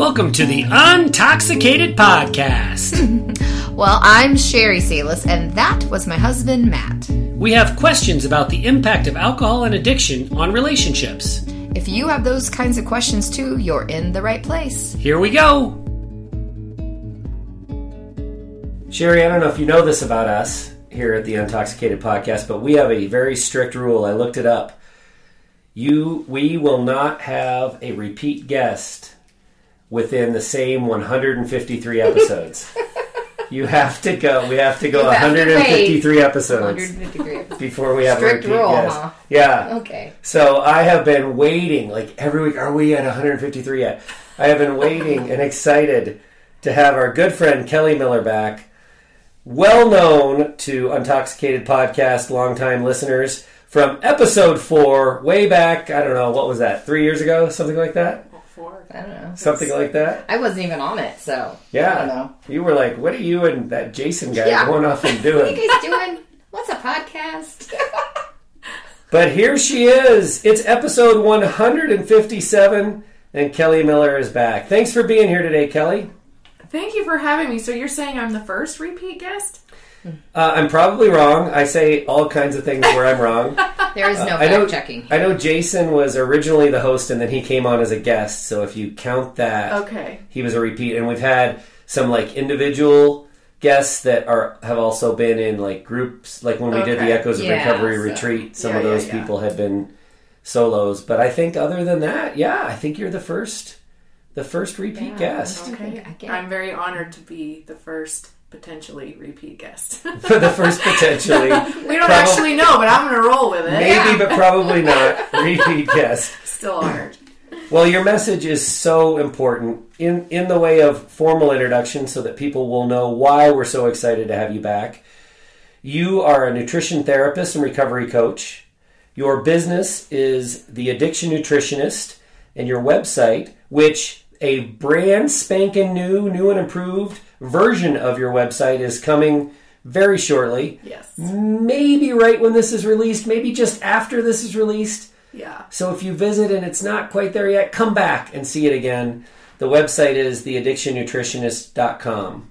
Welcome to the Untoxicated Podcast. Well, I'm Sherry Salis, and that was my husband, Matt. we have questions about the impact of alcohol and addiction on relationships. If you have those kinds of questions too, you're in the right place. Here we go. Sherry, I don't know if you know this about us here at the Untoxicated Podcast, but we have a very strict rule. I looked it up. You, we will not have a repeat guest within the same 153 episodes. you have to go. We have to go have to 153 episodes 153. before we have Strict a repeat rule, guest. huh? Yeah. Okay. So I have been waiting, like every week. Are we at 153 yet? I have been waiting and excited to have our good friend Kelly Miller back. Well known to Untoxicated Podcast longtime listeners from episode four, way back. I don't know what was that, three years ago, something like that, Four. I don't know. something like that. I wasn't even on it, so yeah. I don't Yeah, know. you were like, "What are you and that Jason guy Yeah. going off and What are you guys doing? What's a podcast? But here she is. It's episode 157, and Kelly Miller is back. Thanks for being here today, Kelly. Thank you for having me. So you're saying I'm the first repeat guest? Uh, I'm probably wrong. I say all kinds of things where I'm wrong. There is no I know- fact checking. I know Jason was originally the host, and then he came on as a guest. So if you count that, Okay. he was a repeat. And we've had some like individual guests that are have also been in like groups. Like when we did the Okay. Echoes of Yeah, Recovery so- retreat, some Yeah, of yeah, those yeah. people have been solos. But I think other than that, yeah, I think you're the first, the first repeat Yeah. guest Okay. I get it. I'm very honored to be the first potentially repeat guest. for the first potentially. we don't Probab- actually know, but I'm going to roll with it. Maybe, but probably not. Repeat guest. Still honored. Well, your message is so important in in the way of formal introduction, so that people will know why we're so excited to have you back. You are a nutrition therapist and recovery coach. Your business is the Addiction Nutritionist, and your website, which a brand spanking new, new and improved version of your website is coming very shortly. Yes. Maybe right when this is released, maybe just after this is released. Yeah. So if you visit and it's not quite there yet, come back and see it again. The website is theaddictionnutritionist.com.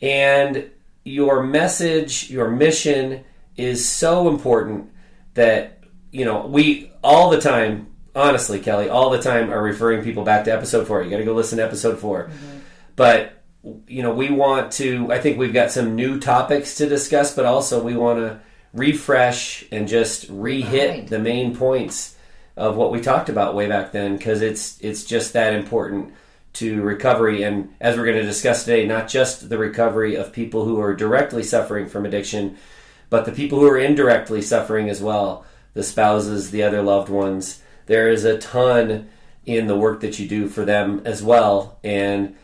And your message, your mission is so important that, you know, we all the time, honestly, Kelly, all the time are referring people back to episode four. You got to go listen to episode 4 mm-hmm. But, you know, we want to, I think we've got some new topics to discuss, but also we want to refresh and just re-hit Right. the main points of what we talked about way back then because it's it's just that important to recovery and as we're going to discuss today not just the recovery of people who are directly suffering from addiction but the people who are indirectly suffering as well the spouses the other loved ones there is a ton in the work that you do for them as well and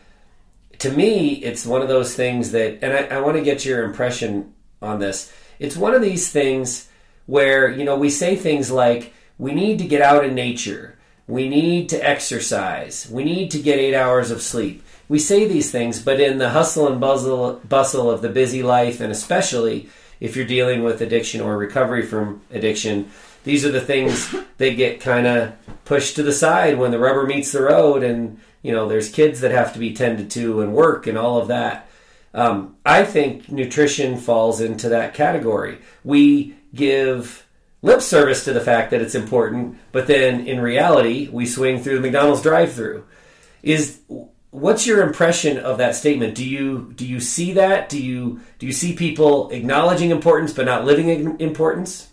to me, it's one of those things that, and I, I want to get your impression on this. It's one of these things where, you know, we say things like, we need to get out in nature. We need to exercise. We need to get eight hours of sleep. We say these things, but in the hustle and bustle, bustle of the busy life, and especially if you're dealing with addiction or recovery from addiction, these are the things that get kind of pushed to the side when the rubber meets the road and you know there's kids that have to be tended to and work and all of that. Um, i think nutrition falls into that category. We give lip service to the fact that it's important but then in reality we swing through the mcdonald's drive-through. Is what's your impression of that statement? Do you do you see that? Do you do you see people acknowledging importance but not living in importance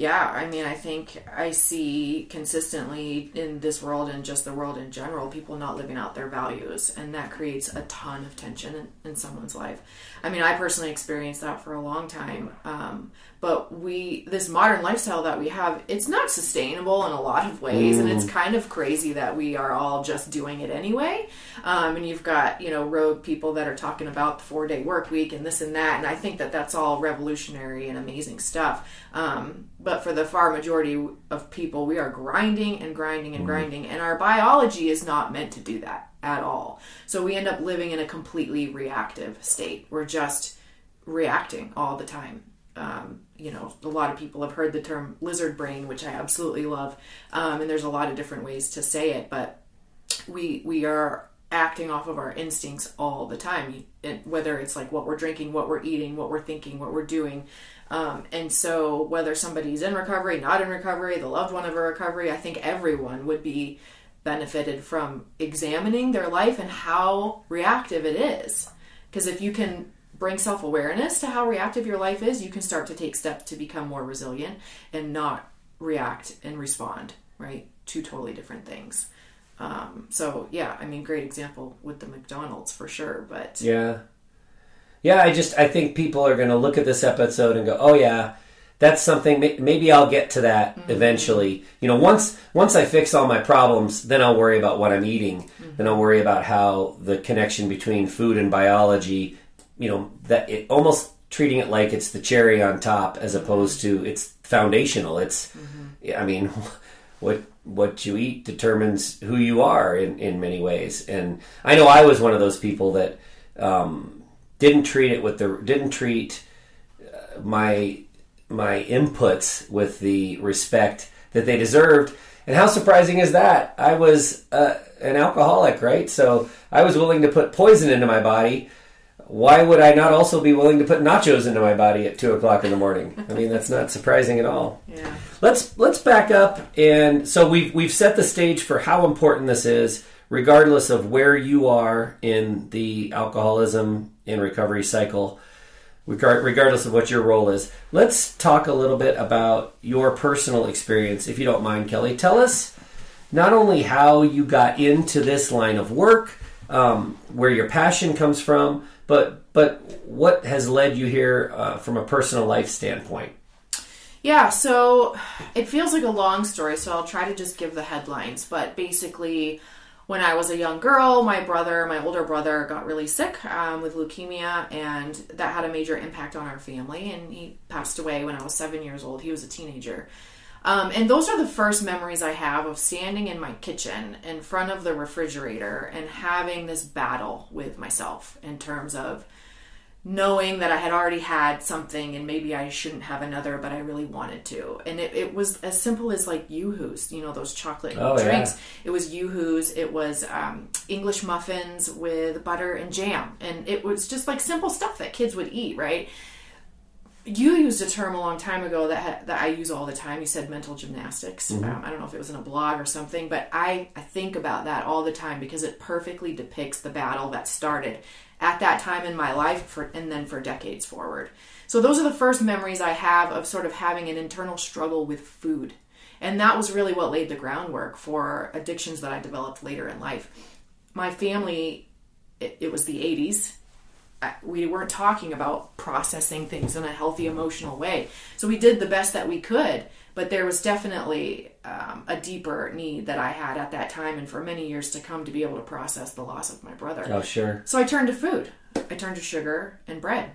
Yeah, I mean, I think I see consistently in this world and just the world in general, people not living out their values, and that creates a ton of tension in, in someone's life. I mean, I personally experienced that for a long time. Um, but we, this modern lifestyle that we have, it's not sustainable in a lot of ways, and it's kind of crazy that we are all just doing it anyway. Um, and you've got, you know, rogue people that are talking about the four day work week and this and that, and I think that that's all revolutionary and amazing stuff. Um, but for the far majority of people, we are grinding and grinding and grinding, and our biology is not meant to do that at all. So we end up living in a completely reactive state. We're just reacting all the time. Um, you know, a lot of people have heard the term lizard brain, which I absolutely love. Um, and there's a lot of different ways to say it, but we we are acting off of our instincts all the time whether it's like what we're drinking what we're eating what we're thinking what we're doing um, and so whether somebody's in recovery not in recovery the loved one of a recovery i think everyone would be benefited from examining their life and how reactive it is because if you can bring self awareness to how reactive your life is, you can start to take steps to become more resilient and not react and respond, right? Two totally different things. Um, so, yeah, I mean, great example with the McDonald's for sure, but. Yeah. Yeah, I just, I think people are going to look at this episode and go, oh, yeah. That's something. Maybe I'll get to that mm-hmm. eventually. You know, once once I fix all my problems, then I'll worry about what I'm eating. Mm-hmm. Then I'll worry about how the connection between food and biology you know that it almost treating it like it's the cherry on top as opposed to it's foundational. It's mm-hmm. I mean what what you eat determines who you are in, in many ways. And I know I was one of those people that um, didn't treat it with the didn't treat uh, my my inputs with the respect that they deserved. And how surprising is that? I was uh, an alcoholic, right? So I was willing to put poison into my body why would I not also be willing to put nachos into my body at two o'clock in the morning? I mean, that's not surprising at all. Yeah. Let's let's back up and so we've we've set the stage for how important this is, regardless of where you are in the alcoholism and recovery cycle, regardless of what your role is. Let's talk a little bit about your personal experience, if you don't mind, Kelly. Tell us not only how you got into this line of work, um, where your passion comes from but but what has led you here uh, from a personal life standpoint? Yeah, so it feels like a long story, so I'll try to just give the headlines. But basically, when I was a young girl, my brother, my older brother, got really sick um, with leukemia, and that had a major impact on our family. And he passed away when I was seven years old. He was a teenager. Um, and those are the first memories I have of standing in my kitchen in front of the refrigerator and having this battle with myself in terms of knowing that I had already had something and maybe I shouldn't have another, but I really wanted to. And it, it was as simple as like Yoo-Hoo's, you know, those chocolate oh, drinks. Yeah. It was Yoo-Hoo's. It was um, English muffins with butter and jam. And it was just like simple stuff that kids would eat, right? you used a term a long time ago that ha- that I use all the time. You said mental gymnastics. Mm-hmm. Um, I don't know if it was in a blog or something, but I, I think about that all the time because it perfectly depicts the battle that started at that time in my life for, and then for decades forward. So those are the first memories I have of sort of having an internal struggle with food. And that was really what laid the groundwork for addictions that I developed later in life. My family, it, it was the 80s we weren't talking about processing things in a healthy emotional way. So we did the best that we could, but there was definitely um, a deeper need that I had at that time and for many years to come to be able to process the loss of my brother. Oh, sure. So I turned to food. I turned to sugar and bread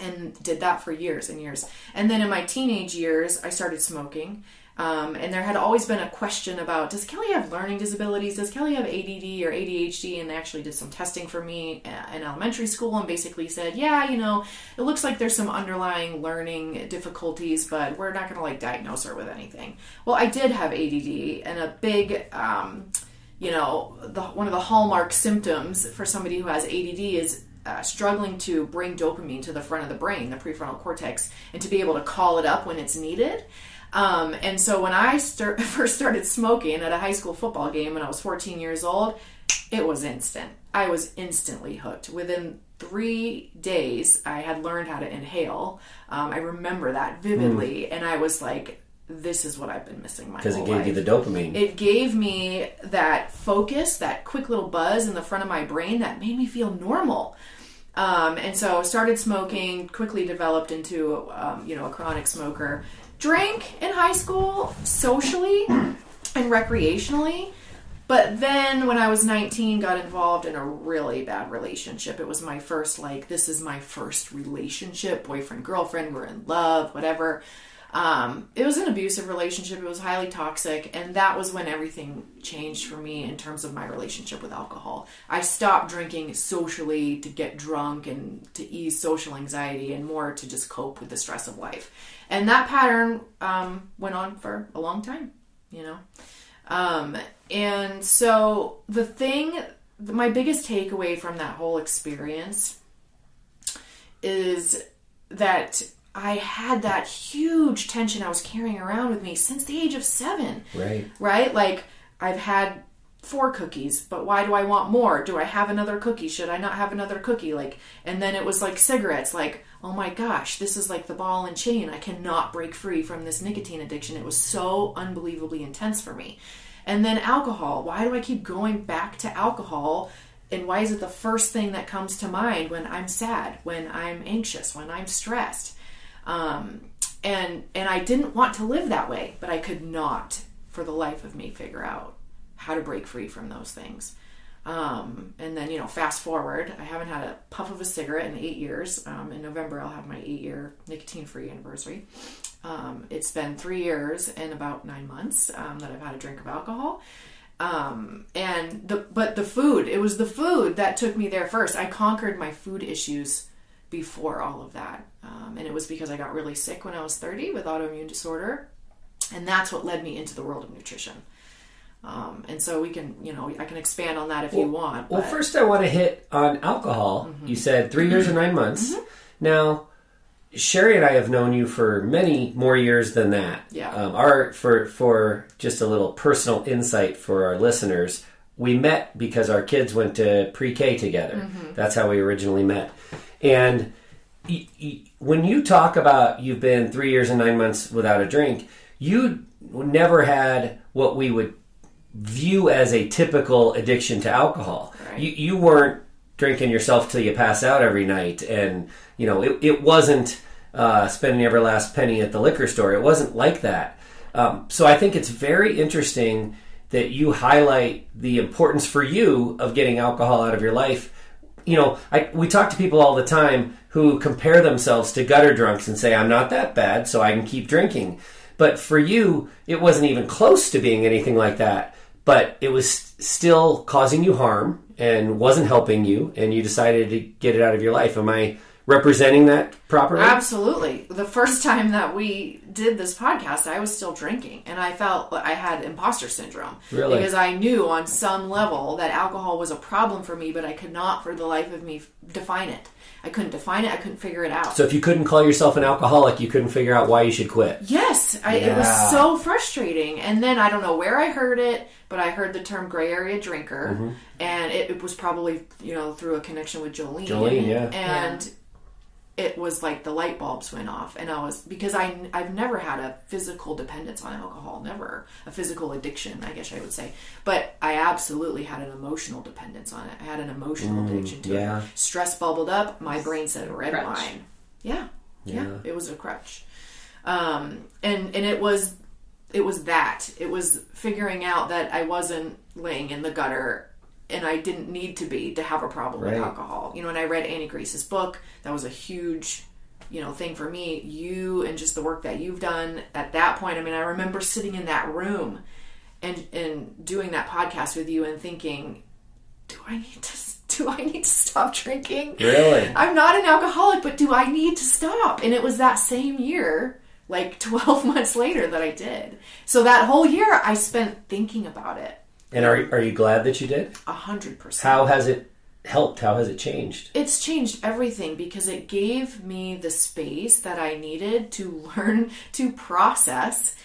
and did that for years and years. And then in my teenage years, I started smoking um, and there had always been a question about does Kelly have learning disabilities? Does Kelly have ADD or ADHD? And they actually did some testing for me in elementary school and basically said, yeah, you know, it looks like there's some underlying learning difficulties, but we're not going to like diagnose her with anything. Well, I did have ADD, and a big, um, you know, the, one of the hallmark symptoms for somebody who has ADD is uh, struggling to bring dopamine to the front of the brain, the prefrontal cortex, and to be able to call it up when it's needed. Um, and so when I start, first started smoking at a high school football game when I was 14 years old, it was instant. I was instantly hooked. Within three days, I had learned how to inhale. Um, I remember that vividly, mm. and I was like, "This is what I've been missing my because it gave life. you the dopamine. It gave me that focus, that quick little buzz in the front of my brain that made me feel normal." Um, and so started smoking, quickly developed into um, you know a chronic smoker, drank in high school socially and recreationally. But then when I was 19, got involved in a really bad relationship. It was my first, like, this is my first relationship, boyfriend, girlfriend, we're in love, whatever. Um, it was an abusive relationship. It was highly toxic, and that was when everything changed for me in terms of my relationship with alcohol. I stopped drinking socially to get drunk and to ease social anxiety, and more to just cope with the stress of life. And that pattern um, went on for a long time, you know. Um, and so the thing, my biggest takeaway from that whole experience is that I had that huge tension I was carrying around with me since the age of seven. Right. Right? Like, I've had four cookies, but why do I want more? Do I have another cookie? Should I not have another cookie? Like, and then it was like cigarettes, like, oh my gosh, this is like the ball and chain. I cannot break free from this nicotine addiction. It was so unbelievably intense for me. And then alcohol. Why do I keep going back to alcohol? And why is it the first thing that comes to mind when I'm sad, when I'm anxious, when I'm stressed? Um, and and I didn't want to live that way, but I could not, for the life of me, figure out how to break free from those things. Um, and then, you know, fast forward, I haven't had a puff of a cigarette in eight years. Um, in November, I'll have my eight year nicotine free anniversary. Um, it's been three years and about nine months um, that I've had a drink of alcohol. Um, and the but the food, it was the food that took me there first. I conquered my food issues before all of that, um, and it was because I got really sick when I was thirty with autoimmune disorder, and that's what led me into the world of nutrition. Um, and so we can, you know, I can expand on that if you want. Well, first I want to hit on alcohol. You said three years and nine months. Now, Sherry and I have known you for many more years than that. Yeah. Um, our for for just a little personal insight for our listeners, we met because our kids went to pre-K together. That's how we originally met, and. When you talk about you've been three years and nine months without a drink, you never had what we would view as a typical addiction to alcohol. Right. You, you weren't drinking yourself till you pass out every night, and you know it, it wasn't uh, spending every last penny at the liquor store. It wasn't like that. Um, so I think it's very interesting that you highlight the importance for you of getting alcohol out of your life. You know, I, we talk to people all the time who compare themselves to gutter drunks and say, "I'm not that bad, so I can keep drinking." But for you, it wasn't even close to being anything like that. But it was still causing you harm and wasn't helping you, and you decided to get it out of your life. Am I representing that properly? Absolutely. The first time that we did this podcast, I was still drinking, and I felt I had imposter syndrome. Really? Because I knew on some level that alcohol was a problem for me, but I could not, for the life of me, define it. I couldn't define it. I couldn't figure it out. So if you couldn't call yourself an alcoholic, you couldn't figure out why you should quit. Yes, I, it was so frustrating. And then I don't know where I heard it, but I heard the term gray area drinker, Mm-hmm. and it, it was probably you know through a connection with Jolene. Jolene, yeah. and it was like the light bulbs went off, and I was because I I've never had a physical dependence on alcohol, never a physical addiction, I guess I would say, but I absolutely had an emotional dependence on it. I had an emotional addiction to Mm, yeah. it. Stress bubbled up, my brain said red Crutch. wine. Yeah, yeah, Yeah. it was a crutch um, and and it was it was that it was figuring out that I wasn't laying in the gutter and I didn't need to be to have a problem Right. with alcohol. You know, and I read Annie Grace's book. That was a huge you know thing for me. You and just the work that you've done at that point. I mean, I remember sitting in that room and and doing that podcast with you and thinking, do I need to do I need to stop drinking? Really? I'm not an alcoholic, but do I need to stop? And it was that same year, like 12 months later, that I did. So that whole year, I spent thinking about it And are are you glad that you did? a hundred percent. How has it helped? How has it changed? It's changed everything because it gave me the space that I needed to learn to process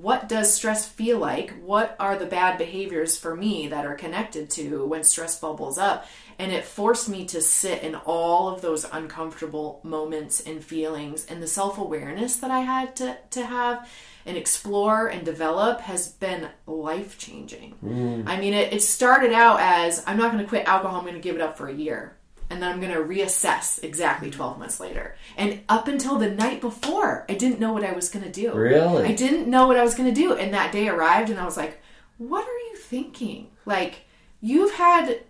what does stress feel like? What are the bad behaviors for me that are connected to when stress bubbles up? And it forced me to sit in all of those uncomfortable moments and feelings and the self-awareness that I had to, to have and explore and develop has been life changing. Mm. I mean, it, it started out as I'm not going to quit alcohol, I'm going to give it up for a year. And then I'm going to reassess exactly 12 months later. And up until the night before, I didn't know what I was going to do. Really? I didn't know what I was going to do. And that day arrived, and I was like, what are you thinking? Like, you've had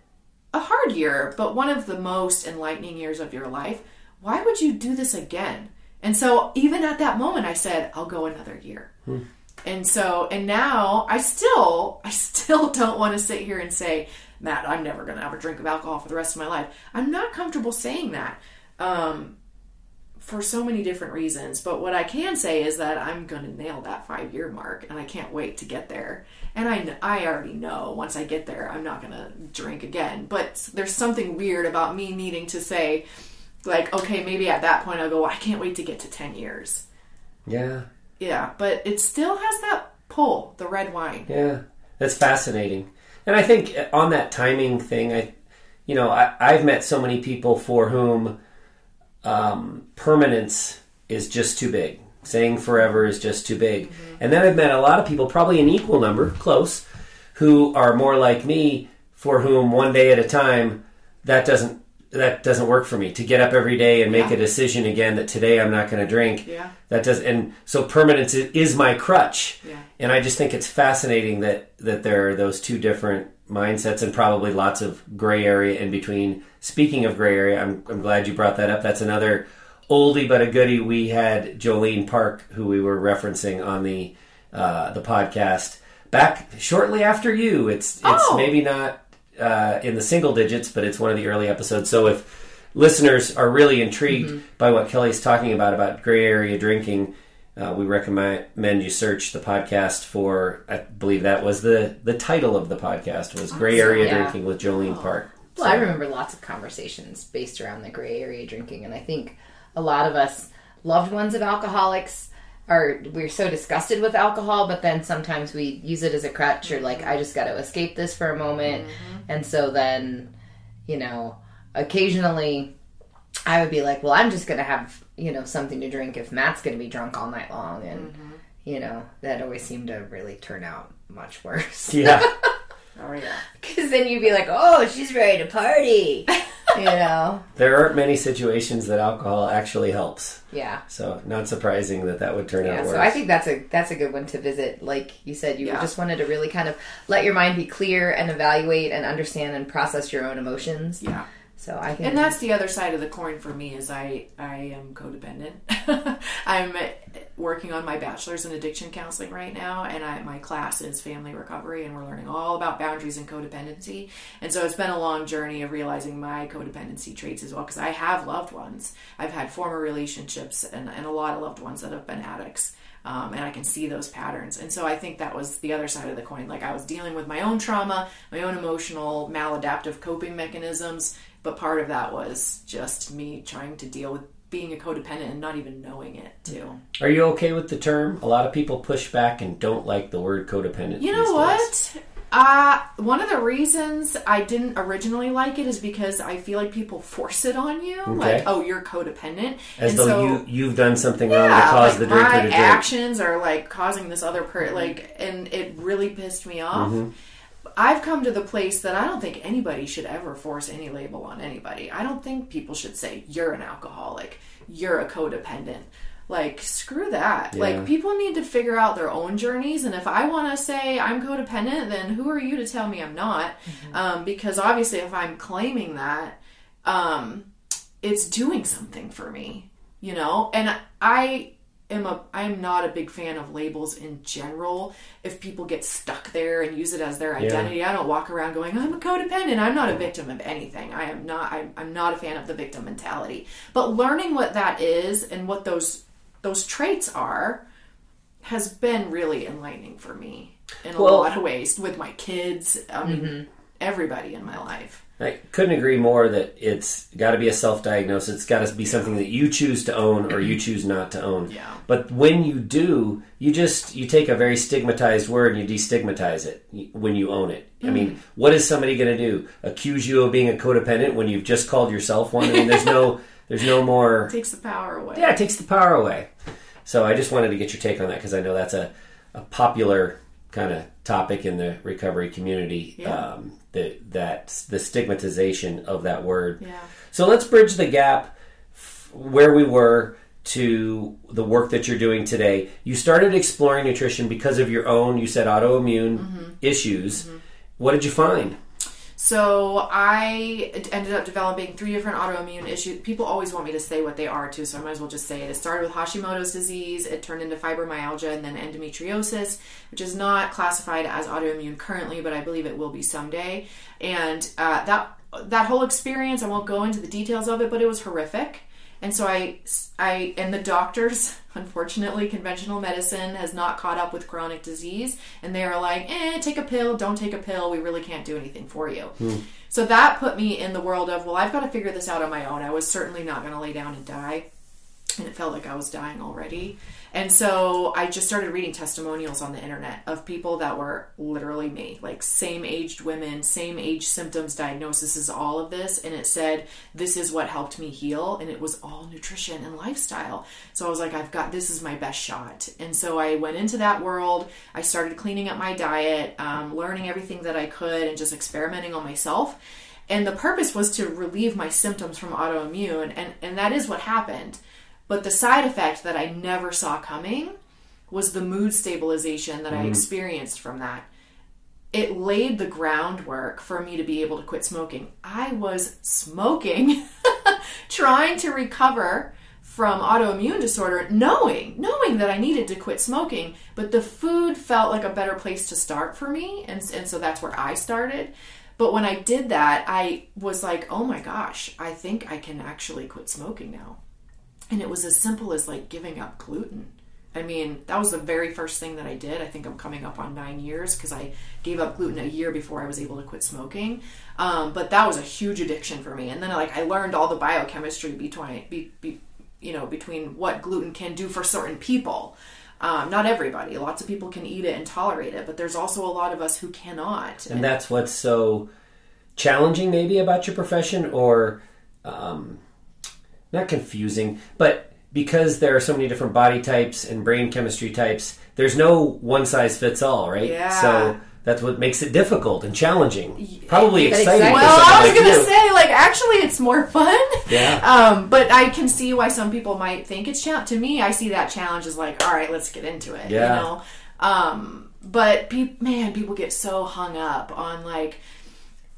a hard year, but one of the most enlightening years of your life. Why would you do this again? And so, even at that moment, I said, I'll go another year. And so, and now I still, I still don't want to sit here and say, Matt, I'm never going to have a drink of alcohol for the rest of my life. I'm not comfortable saying that. Um, for so many different reasons. But what I can say is that I'm going to nail that five year mark, and I can't wait to get there. And I, I already know once I get there, I'm not going to drink again. But there's something weird about me needing to say, like, okay, maybe at that point I'll go, I can't wait to get to 10 years. Yeah, Yeah, but it still has that pull, the red wine. yeah, that's fascinating. And I think on that timing thing, I, you know, I, I've met so many people for whom um, permanence is just too big. Saying forever is just too big. And then I've met a lot of people, probably an equal number, close, who are more like me, for whom one day at a time that doesn't that doesn't work for me to get up every day and make Yeah. a decision again that today I'm not going to drink. Yeah. That does, and so permanence is my crutch. Yeah. And I just think it's fascinating that that there are those two different mindsets and probably lots of gray area in between. Speaking of gray area, I'm I'm glad you brought that up. That's another oldie but a goodie. We had Jolene Park, who we were referencing on the uh, the podcast back shortly after you. It's it's Oh. maybe not uh, in the single digits, but it's one of the early episodes. So if listeners are really intrigued by what Kelly's talking about about gray area drinking, uh, we recommend you search the podcast for. I believe that was the the title of the podcast was Gray Area yeah. Drinking with Jolene Park. Well, I remember lots of conversations based around the gray area drinking, and I think a lot of us loved ones of alcoholics are we're so disgusted with alcohol, but then sometimes we use it as a crutch or like I mm-hmm. just got to escape this for a moment, mm-hmm. and so then you know occasionally I would be like, well, I'm just gonna have you know something to drink if Matt's gonna be drunk all night long, and mm-hmm. you know that always seemed to really turn out much worse. Yeah. Oh, yeah. Because then you'd be like, oh, she's ready to party. you know? there aren't many situations that alcohol actually helps. Yeah. So not surprising that that would turn Yeah, out worse. so I think that's a that's a good one to visit. Like you said, you Yeah. just wanted to really kind of let your mind be clear and evaluate and understand and process your own emotions. Yeah. So I think And that's the other side of the coin for me is I I am codependent. I'm working on my bachelor's in addiction counseling right now, and I, my class is family recovery, and we're learning all about boundaries and codependency. And so it's been a long journey of realizing my codependency traits as well, because I have loved ones. I've had former relationships and, and a lot of loved ones that have been addicts. Um, and I can see those patterns. And so I think that was the other side of the coin. Like I was dealing with my own trauma, my own emotional maladaptive coping mechanisms, but part of that was just me trying to deal with being a codependent and not even knowing it too. Are you okay with the term? A lot of people push back and don't like the word codependent. You know what? Uh, one of the reasons I didn't originally like it is because I feel like people force it on you, like, "Oh, you're codependent," As and though so you you've done something wrong to cause like the drinker my to drink. actions are like causing this other per like, and it really pissed me off. Mm-hmm. I've come to the place that I don't think anybody should ever force any label on anybody. I don't think people should say you're an alcoholic, you're a codependent. Like screw that. Yeah. Like people need to figure out their own journeys and if I want to say I'm codependent, then who are you to tell me I'm not? Mm-hmm. Um, because obviously if I'm claiming that um, it's doing something for me, you know? And I am a I'm not a big fan of labels in general. If people get stuck there and use it as their identity, I don't walk around going, I'm a codependent. I'm not a victim of anything. I am not I'm, I'm not a fan of the victim mentality. But learning what that is and what those those traits are has been really enlightening for me in a Well- lot of ways with my kids. I mean, mm-hmm. everybody in my life. I couldn't agree more that it's got to be a self-diagnosis. It's got to be something that you choose to own or you choose not to own. Yeah. But when you do, you just you take a very stigmatized word and you destigmatize it when you own it. I mean, mm. what is somebody going to do? Accuse you of being a codependent when you've just called yourself one? I mean, there's no there's no more takes the power away. yeah, it takes the power away. So I just wanted to get your take on that because I know that's a, a popular kind of topic in the recovery community. Yeah. Um, that that the stigmatization of that word. Yeah. So let's bridge the gap f- where we were to the work that you're doing today. You started exploring nutrition because of your own, you said autoimmune Mm-hmm. issues. What did you find? So I ended up developing three different autoimmune issues. People always want me to say what they are too, so I might as well just say it. It started with Hashimoto's disease, it turned into fibromyalgia, and then endometriosis, which is not classified as autoimmune currently, but I believe it will be someday. And uh, that that whole experience, I won't go into the details of it, but it was horrific. And so I, I, and the doctors, unfortunately, conventional medicine has not caught up with chronic disease. And they are like, eh, take a pill, don't take a pill. We really can't do anything for you. So that put me in the world of, well, I've got to figure this out on my own. I was certainly not going to lay down and die. And it felt like I was dying already. And so I just started reading testimonials on the internet of people that were literally me, like same aged women, same age symptoms, diagnoses, all of this. And it said, this is what helped me heal. And it was all nutrition and lifestyle. So I was like, I've got this is my best shot. And so I went into that world. I started cleaning up my diet, um, learning everything that I could, and just experimenting on myself. And the purpose was to relieve my symptoms from autoimmune. And, and that is what happened. But the side effect that I never saw coming was the mood stabilization that I mm-hmm. experienced from that. It laid the groundwork for me to be able to quit smoking. I was smoking, trying to recover from autoimmune disorder, knowing, knowing that I needed to quit smoking, but the food felt like a better place to start for me, and, and so that's where I started. But when I did that, I was like, oh my gosh, I think I can actually quit smoking now. And it was as simple as like giving up gluten. I mean, that was the very first thing that I did. I think I'm coming up on nine years because I gave up gluten a year before I was able to quit smoking. Um, but that was a huge addiction for me. And then like I learned all the biochemistry between, be, be, you know, between what gluten can do for certain people. Um, not everybody. Lots of people can eat it and tolerate it, but there's also a lot of us who cannot. And that's what's so challenging, maybe, about your profession, or um, not confusing, but because there are so many different body types and brain chemistry types, there's no one size fits all, right? Yeah. So that's what makes it difficult and challenging. Probably But exciting. for Well, I was like gonna you. say, like, actually, it's more fun. Yeah. Um, but I can see why some people might think it's challenge. To me, I see that challenge as like, all right, let's get into it. Yeah. You know. Um, but pe- man, people get so hung up on like,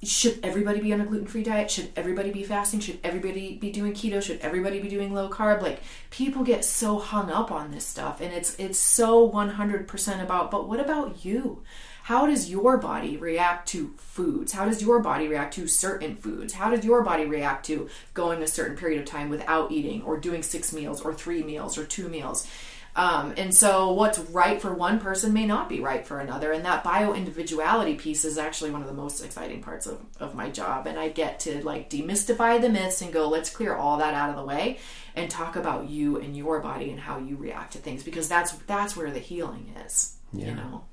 should everybody be on a gluten free diet? Should everybody be fasting? Should everybody be doing keto? Should everybody be doing low carb? Like, people get so hung up on this stuff, and it's it's so one hundred percent about. But what about you? How does your body react to foods? How does your body react to certain foods? How does your body react to going a certain period of time without eating or doing six meals or three meals or two meals? Um, and so, what's right for one person may not be right for another. And that bio individuality piece is actually one of the most exciting parts of, of my job. And I get to like demystify the myths and go, let's clear all that out of the way and talk about you and your body and how you react to things because that's that's where the healing is. You know.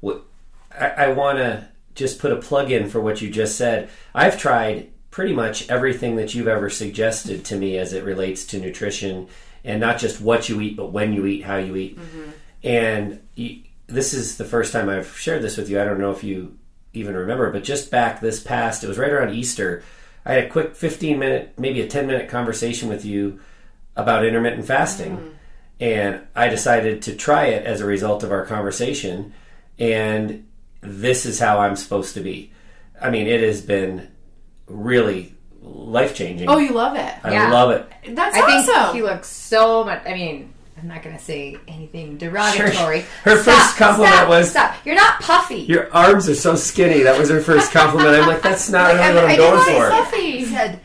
what I, I want to just put a plug in for what you just said. I've tried pretty much everything that you've ever suggested to me as it relates to nutrition and not just what you eat, but when you eat, how you eat. Mm-hmm. And you, this is the first time I've shared this with you. I don't know if you even remember, but just back this past, it was right around Easter. I had a quick 15 minute, maybe a 10 minute conversation with you about intermittent fasting. Mm-hmm. And I decided to try it as a result of our conversation. And this is how I'm supposed to be. I mean, it has been really life changing. Oh, you love it. I Yeah. love it. That's I awesome. think he looks so much. I mean, I'm not going to say anything derogatory. Her first compliment stop, was- "Stop! You're not puffy." Your arms are so skinny. That was her first compliment. I'm like, that's not really what I I'm didn't going for. Fluffy. He said,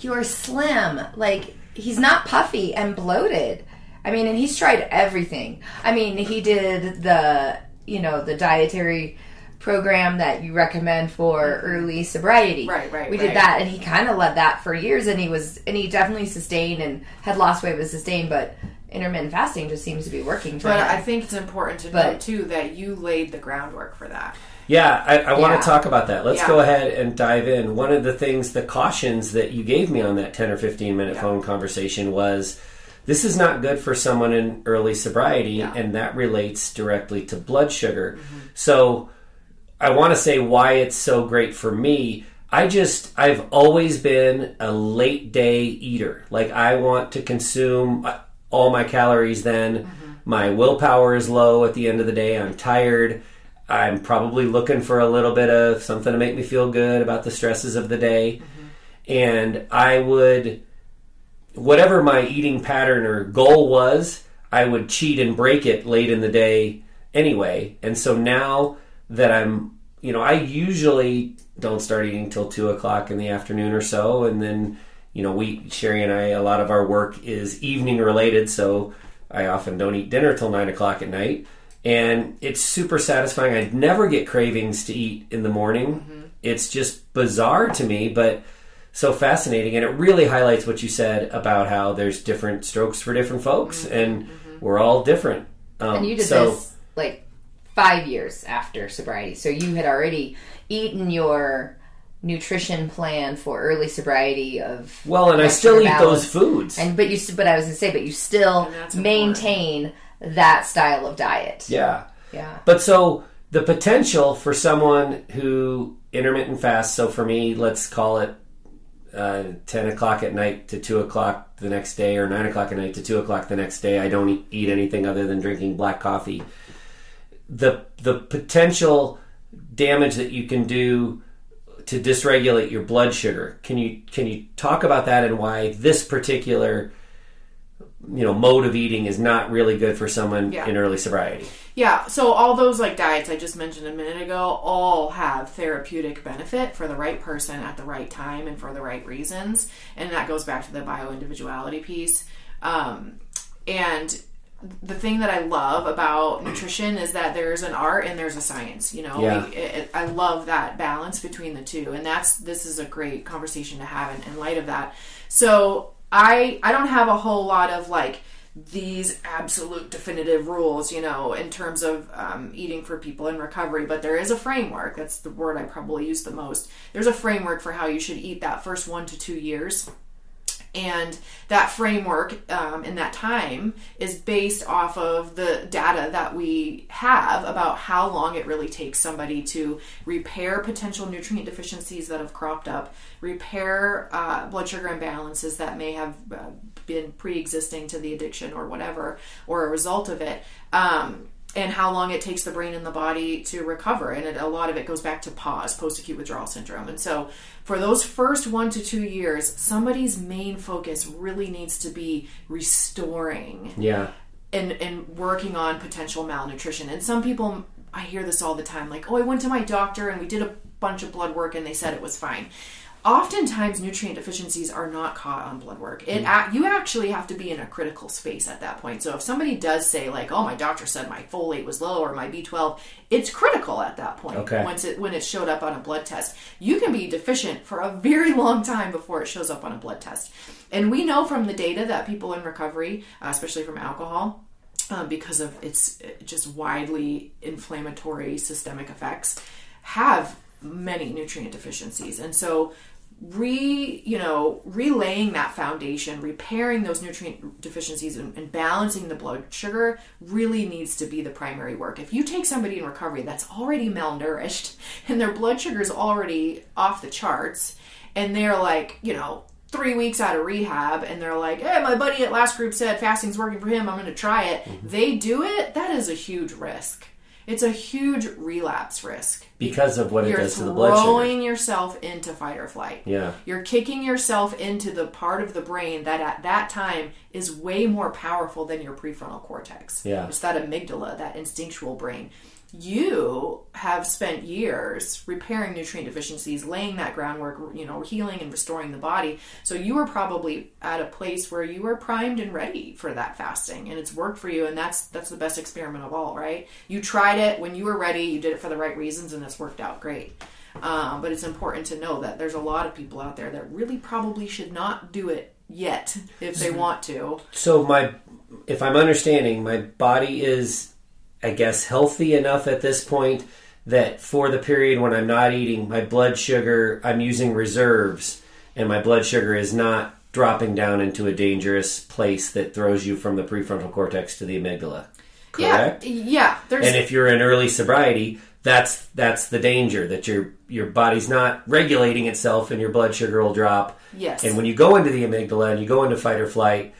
"You're slim." Like he's not puffy and bloated. I mean, and he's tried everything. I mean, he did the you know the dietary program that you recommend for mm-hmm. early sobriety. Right, right, We right. did that, and he kind of led that for years, and he was and he definitely sustained and had lost weight, but sustained. But intermittent fasting just seems to be working for But him. I think it's important to But- note too that you laid the groundwork for that. Yeah, I, I want Yeah. to talk about that. Let's Yeah. go ahead and dive in. One of the things, the cautions that you gave me on that 10 or 15 minute Yeah. phone conversation was this is not good for someone in early sobriety, Yeah. and that relates directly to blood sugar. Mm-hmm. So I want to say why it's so great for me. I just, I've always been a late day eater. Like, I want to consume uh, all my calories then. My willpower is low at the end of the day. I'm tired. I'm probably looking for a little bit of something to make me feel good about the stresses of the day. And I would, whatever my eating pattern or goal was, I would cheat and break it late in the day anyway. And so now that I'm, you know, I usually don't start eating till two o'clock in the afternoon or so, and then you know, we Sherry and I, a lot of our work is evening related, so I often don't eat dinner till nine o'clock at night, and it's super satisfying. I never get cravings to eat in the morning. Mm-hmm. It's just bizarre to me, but so fascinating, and it really highlights what you said about how there's different strokes for different folks, mm-hmm. and mm-hmm. we're all different. Um, And you did so, this like five years after sobriety. So you had already eaten your nutrition plan for early sobriety of Well, and I still eat balance. those foods. And but you but I was gonna say, but you still And that's maintain that style of diet. yeah. Yeah. But so the potential for someone who intermittent fasts, so for me, let's call it uh, 10 o'clock at night to 2 o'clock the next day, or 9 o'clock at night to 2 o'clock the next day, I don't eat, eat anything other than drinking black coffee. The, the potential damage that you can do to dysregulate your blood sugar. Can you can you talk about that and why this particular you know mode of eating is not really good for someone Yeah. in early sobriety? Yeah, so all those like diets I just mentioned a minute ago all have therapeutic benefit for the right person at the right time and for the right reasons, and that goes back to the bio individuality piece. Um, and the thing that I love about nutrition is that there's an art and there's a science. You know, Yeah. We- it, I love that balance between the two, and that's this is a great conversation to have in, in light of that. So I I don't have a whole lot of like these absolute definitive rules, you know, in terms of um, eating for people in recovery, but there is a framework. That's the word I probably use the most. There's a framework for how you should eat that first one to two years and that framework um, in that time is based off of the data that we have about how long it really takes somebody to repair potential nutrient deficiencies that have cropped up, repair uh, blood sugar imbalances that may have uh, been pre-existing to the addiction or whatever, or a result of it. Um, and how long it takes the brain and the body to recover. And it, a lot of it goes back to PAWS, post acute withdrawal syndrome. And so, for those first one to two years, somebody's main focus really needs to be restoring Yeah. and, and working on potential malnutrition. And some people, I hear this all the time like, oh, I went to my doctor and we did a bunch of blood work and they said it was fine. Oftentimes, nutrient deficiencies are not caught on blood work. It ac you actually have to be in a critical space at that point. So if somebody does say like, "Oh, my doctor said my folate was low or my B12," it's critical at that point. Okay. Once it when it showed up on a blood test, you can be deficient for a very long time before it shows up on a blood test. And we know from the data that people in recovery, uh, especially from alcohol, um, because of its uh, just widely inflammatory systemic effects, have many nutrient deficiencies. And so, re you know relaying that foundation repairing those nutrient deficiencies and, and balancing the blood sugar really needs to be the primary work if you take somebody in recovery that's already malnourished and their blood sugar is already off the charts and they're like you know three weeks out of rehab and they're like, hey, my buddy at last group said fasting's working for him. I'm going to try it. Mm-hmm. They do it. That is a huge risk. It's a huge relapse risk. Because of what it You're does to the blood sugar. You're throwing yourself into fight or flight. Yeah. You're kicking yourself into the part of the brain that at that time is way more powerful than your prefrontal cortex. Yeah. It's that amygdala, that instinctual brain. You have spent years repairing nutrient deficiencies, laying that groundwork, you know, healing and restoring the body. So you were probably at a place where you were primed and ready for that fasting and it's worked for you and that's that's the best experiment of all, right? You tried it when you were ready, you did it for the right reasons and it's worked out great. Um, but it's important to know that there's a lot of people out there that really probably should not do it yet if they want to. So my, if I'm understanding, my body is, I guess, healthy enough at this point that for the period when I'm not eating, my blood sugar, I'm using reserves, and my blood sugar is not dropping down into a dangerous place that throws you from the prefrontal cortex to the amygdala. Correct. Yeah, yeah. There's And if you're in early sobriety, that's that's the danger that your your body's not regulating itself and your blood sugar will drop. yes, And when you go into the amygdala and you go into fight or flight,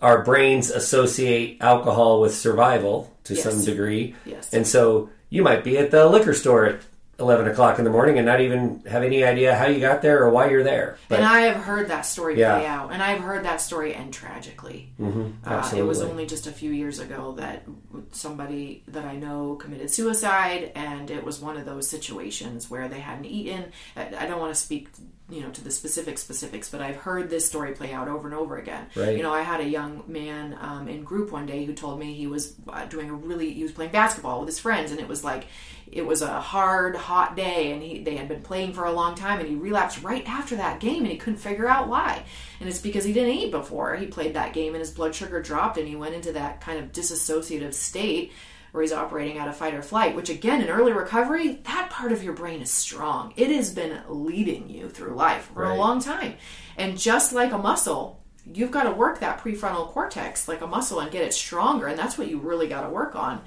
our brains associate alcohol with survival to Yes. some degree. Yes. And so you might be at the liquor store at 11 o'clock in the morning and not even have any idea how you got there or why you're there. But and I have heard that story Yeah. play out, and I've heard that story end tragically. Mhm, Uh, it was only just a few years ago that somebody that I know committed suicide, and it was one of those situations where they hadn't eaten. I don't want to speak you know to the specific specifics but i've heard this story play out over and over again. Right. you know i had a young man um, in group one day who told me he was uh, doing a really he was playing basketball with his friends and it was like it was a hard hot day and he they had been playing for a long time and he relapsed right after that game and he couldn't figure out why. And it's because he didn't eat before. He played that game and his blood sugar dropped and he went into that kind of disassociative state where he's operating out of fight or flight, which again, in early recovery, that part of your brain is strong. It has been leading you through life for Right. a long time. And just like a muscle, you've got to work that prefrontal cortex like a muscle and get it stronger. And that's what you really got to work on.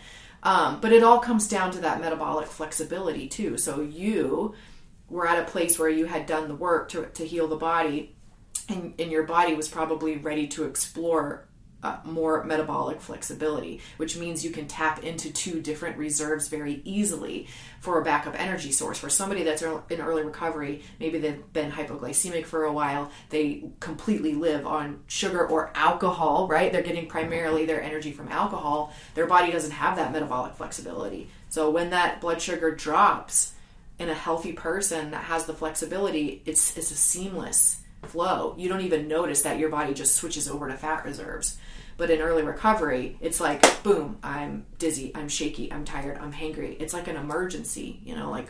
Um, but it all comes down to that metabolic flexibility, too. So you were at a place where you had done the work to, to heal the body, and, and your body was probably ready to explore uh, more metabolic flexibility, which means you can tap into two different reserves very easily for a backup energy source. For somebody that's in early recovery, maybe they've been hypoglycemic for a while, they completely live on sugar or alcohol, right? They're getting primarily their energy from alcohol. Their body doesn't have that metabolic flexibility. So when that blood sugar drops in a healthy person that has the flexibility, it's it's a seamless flow. You don't even notice that your body just switches over to fat reserves. But in early recovery, it's like boom, I'm dizzy, I'm shaky, I'm tired, I'm hangry. It's like an emergency, you know, like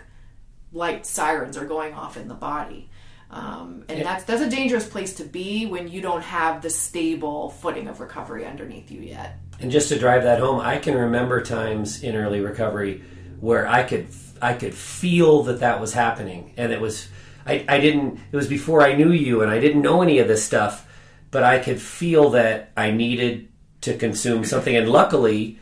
light sirens are going off in the body. Um, and Yeah. that's that's a dangerous place to be when you don't have the stable footing of recovery underneath you yet. And just to drive that home, I can remember times in early recovery where I could I could feel that that was happening, and it was I, I didn't it was before I knew you, and I didn't know any of this stuff, but I could feel that I needed to consume something, and luckily,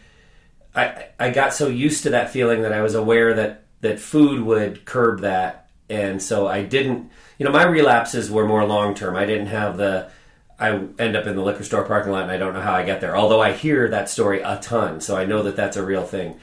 I I got so used to that feeling that I was aware that that food would curb that, and so I didn't. You know, my relapses were more long term. I didn't have the. I end up in the liquor store parking lot, and I don't know how I get there. Although I hear that story a ton, so I know that that's a real thing.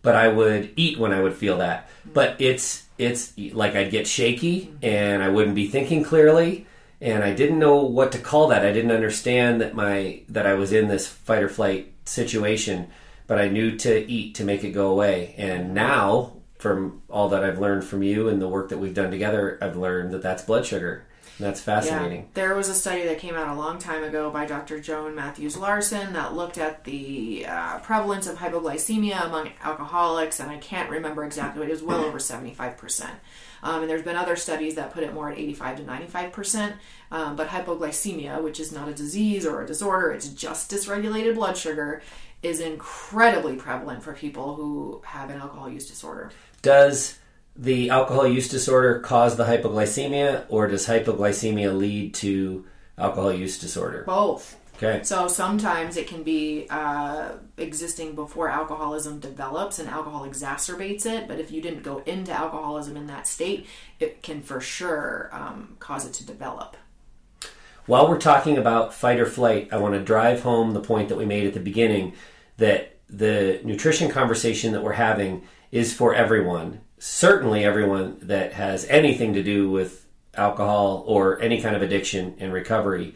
But I would eat when I would feel that. But it's it's like I'd get shaky, and I wouldn't be thinking clearly, and I didn't know what to call that. I didn't understand that my that I was in this fight or flight situation, but I knew to eat to make it go away. And now, from all that I've learned from you and the work that we've done together, I've learned that that's blood sugar. That's fascinating. Yeah. There was a study that came out a long time ago by Dr. Joan Mathews Larson that looked at the uh, prevalence of hypoglycemia among alcoholics, and I can't remember exactly, but it was well over 75%. Um, and there's been other studies that put it more at 85 to 95%. Um, but hypoglycemia, which is not a disease or a disorder, it's just dysregulated blood sugar, is incredibly prevalent for people who have an alcohol use disorder. Does the alcohol use disorder cause the hypoglycemia, or does hypoglycemia lead to alcohol use disorder? Both. Okay. So sometimes it can be uh, existing before alcoholism develops and alcohol exacerbates it. But if you didn't go into alcoholism in that state, it can for sure um, cause it to develop. While we're talking about fight or flight, I want to drive home the point that we made at the beginning that the nutrition conversation that we're having is for everyone. Certainly, everyone that has anything to do with alcohol or any kind of addiction and recovery.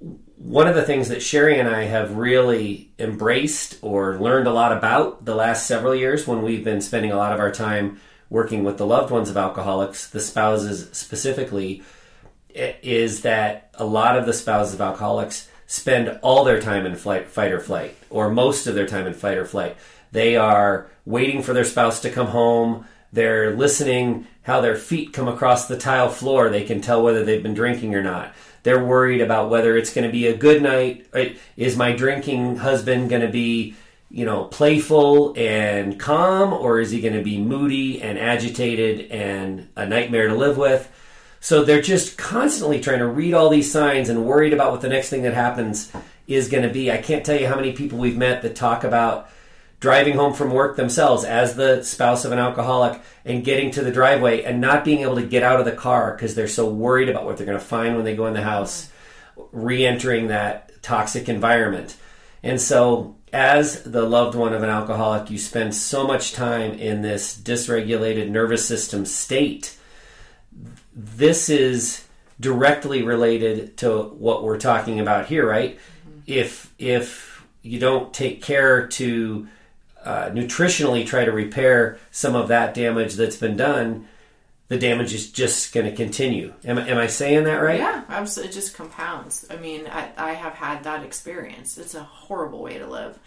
One of the things that Sherry and I have really embraced or learned a lot about the last several years when we've been spending a lot of our time working with the loved ones of alcoholics, the spouses specifically, is that a lot of the spouses of alcoholics spend all their time in flight, fight or flight, or most of their time in fight or flight. They are waiting for their spouse to come home. They're listening how their feet come across the tile floor. They can tell whether they've been drinking or not. They're worried about whether it's going to be a good night. Is my drinking husband going to be, you know, playful and calm, or is he going to be moody and agitated and a nightmare to live with? So they're just constantly trying to read all these signs and worried about what the next thing that happens is going to be. I can't tell you how many people we've met that talk about driving home from work themselves as the spouse of an alcoholic and getting to the driveway and not being able to get out of the car because they're so worried about what they're going to find when they go in the house, re entering that toxic environment. And so, as the loved one of an alcoholic, you spend so much time in this dysregulated nervous system state this is directly related to what we're talking about here, right? Mm-hmm. If if you don't take care to uh, nutritionally try to repair some of that damage that's been done, the damage is just going to continue. Am, am I saying that right? Yeah, absolutely. It just compounds. I mean, I, I have had that experience. It's a horrible way to live.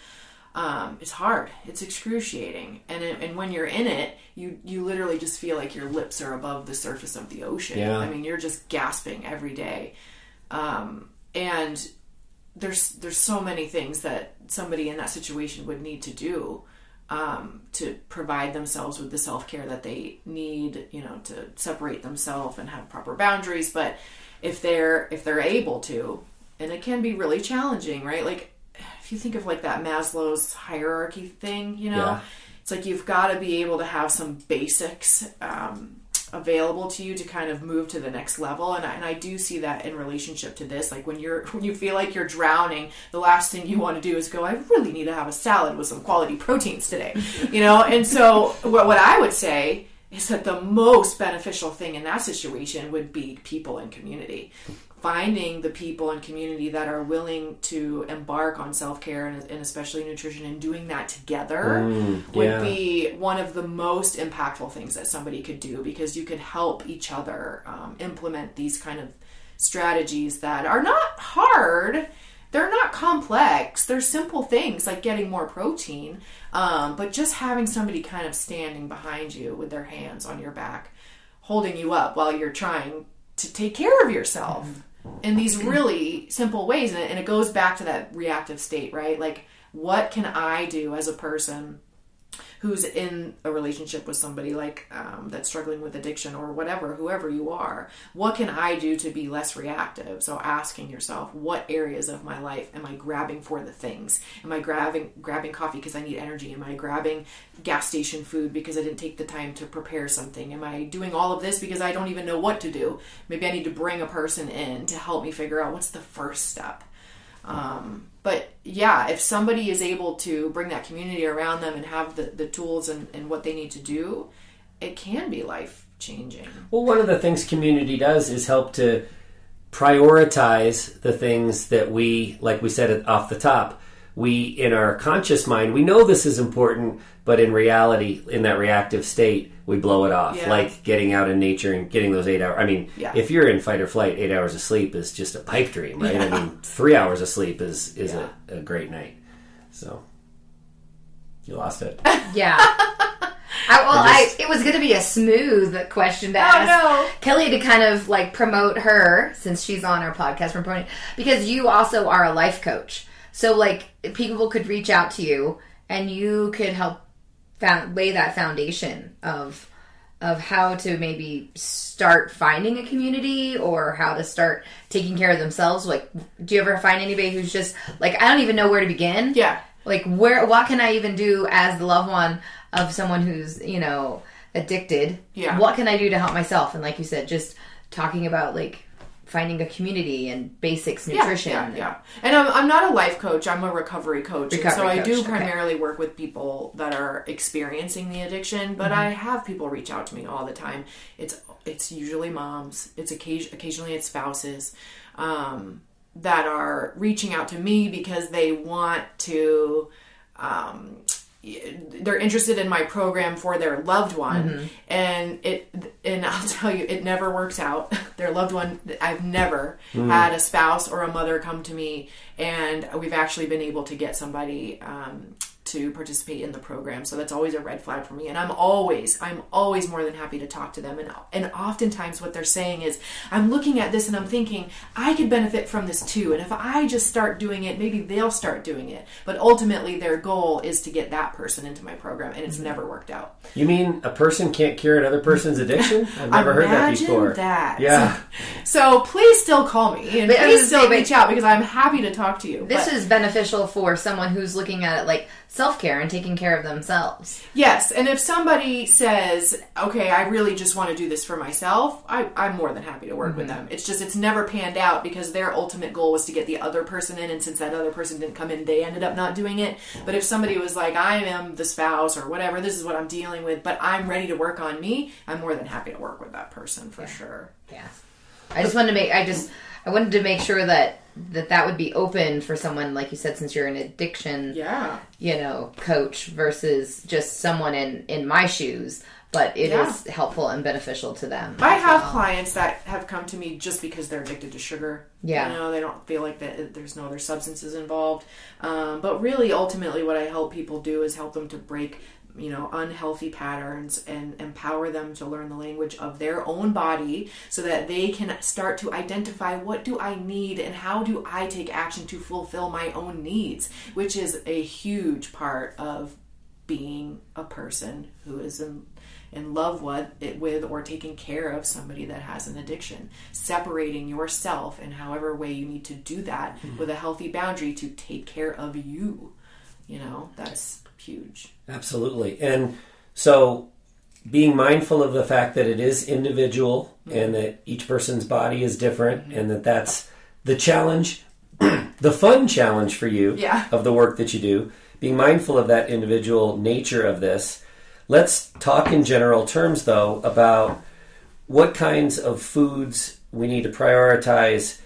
Um, it's hard. It's excruciating, and it, and when you're in it, you you literally just feel like your lips are above the surface of the ocean. Yeah. I mean, you're just gasping every day, um, and there's there's so many things that somebody in that situation would need to do um, to provide themselves with the self care that they need, you know, to separate themselves and have proper boundaries. But if they're if they're able to, and it can be really challenging, right? Like if you think of like that Maslow's hierarchy thing, you know, Yeah. it's like you've got to be able to have some basics um, available to you to kind of move to the next level. And I, and I do see that in relationship to this. Like when you're when you feel like you're drowning, the last thing you want to do is go, I really need to have a salad with some quality proteins today, you know. And so what what I would say is that the most beneficial thing in that situation would be people and community finding the people and community that are willing to embark on self-care and, and especially nutrition and doing that together would yeah. be one of the most impactful things that somebody could do because you could help each other um, implement these kind of strategies that are not hard. They're not complex. They're simple things like getting more protein um, but just having somebody kind of standing behind you with their hands on your back holding you up while you're trying to take care of yourself in these really simple ways and it, and it goes back to that reactive state right? Like what can i do as a person who's in a relationship with somebody like um, that's struggling with addiction or whatever whoever you are what can i do to be less reactive? So asking yourself what areas of my life am i grabbing for the things? Am i grabbing grabbing coffee because i need energy? Am i grabbing gas station food because i didn't take the time to prepare something? Am i doing all of this because i don't even know what to do? Maybe i need to bring a person in to help me figure out what's the first step. Um, but yeah, if somebody is able to bring that community around them and have the, the tools and, and what they need to do, it can be life changing. Well, one of the things community does is help to prioritize the things that we, like we said off the top, we in our conscious mind, we know this is important, but in reality, in that reactive state, we blow it off. Yeah. Like getting out in nature and getting those eight hours. I mean, Yeah. if you're in fight or flight, eight hours of sleep is just a pipe dream, right? I mean, three hours of sleep is is Yeah. a, a great night. So you lost it. Yeah. I, well, I just- I, it was going to be a smooth question to oh, ask. no. Kelly to kind of like promote her since she's on our podcast from promoting because you also are a life coach. So like people could reach out to you and you could help found, lay that foundation of of how to maybe start finding a community or how to start taking care of themselves. Like, do you ever find anybody who's just like I don't even know where to begin? Yeah. like where what can i even do as the loved one of someone who's you know addicted Yeah. what can i do to help myself and like you said just talking about like finding a community and basics nutrition Yeah, yeah, yeah. And I'm, I'm not a life coach. I'm a recovery coach. And so I coach, do okay. primarily work with people that are experiencing the addiction, but Mm-hmm. I have people reach out to me all the time. It's it's usually moms. It's occasion, occasionally it's spouses um, that are reaching out to me because they want to. Um, they're interested in my program for their loved one Mm-hmm. and it and I'll tell you it never works out their loved one I've never had a spouse or a mother come to me and we've actually been able to get somebody um, to participate in the program so that's always a red flag for me and I'm always I'm always more than happy to talk to them and and oftentimes what they're saying is I'm looking at this and I'm thinking I could benefit from this too and if I just start doing it maybe they'll start doing it but ultimately their goal is to get that person into my program and it's mm-hmm. never worked out You mean a person can't cure another person's addiction? I've never heard that Imagine before. that. Yeah. so please still call me and But please still say, reach out because I'm happy to talk to you this But- is beneficial for someone who's looking at it like self-care and taking care of themselves Yes, and if somebody says, "Okay, I really just want to do this for myself," I, I'm more than happy to work with Mm-hmm. them. It's just it's never panned out because their ultimate goal was to get the other person in, and since that other person didn't come in, they ended up not doing it. But if somebody was like, "I am the spouse or whatever, this is what I'm dealing with, but I'm ready to work on me," I'm more than happy to work with that person for sure. yeah i just wanted to make i just i wanted to make sure that that that would be open for someone like you said since you're an addiction Yeah, you know coach versus just someone in in my shoes but it is Yeah. helpful and beneficial to them. I have well. clients that have come to me just because they're addicted to sugar. Yeah. You know, they don't feel like that there's no other substances involved. Um, but really, ultimately, what I help people do is help them to break, you know, unhealthy patterns and empower them to learn the language of their own body so that they can start to identify what do I need and how do I take action to fulfill my own needs, which is a huge part of being a person who is in in love with it with or taking care of somebody that has an addiction. Separating yourself in however way you need to do that mm-hmm. with a healthy boundary to take care of you you know that's huge Absolutely. And so being mindful of the fact that it is individual and that each person's body is different and that that's the challenge, the fun challenge for you Yeah. of the work that you do, being mindful of that individual nature of this. Let's talk in general terms though about what kinds of foods we need to prioritize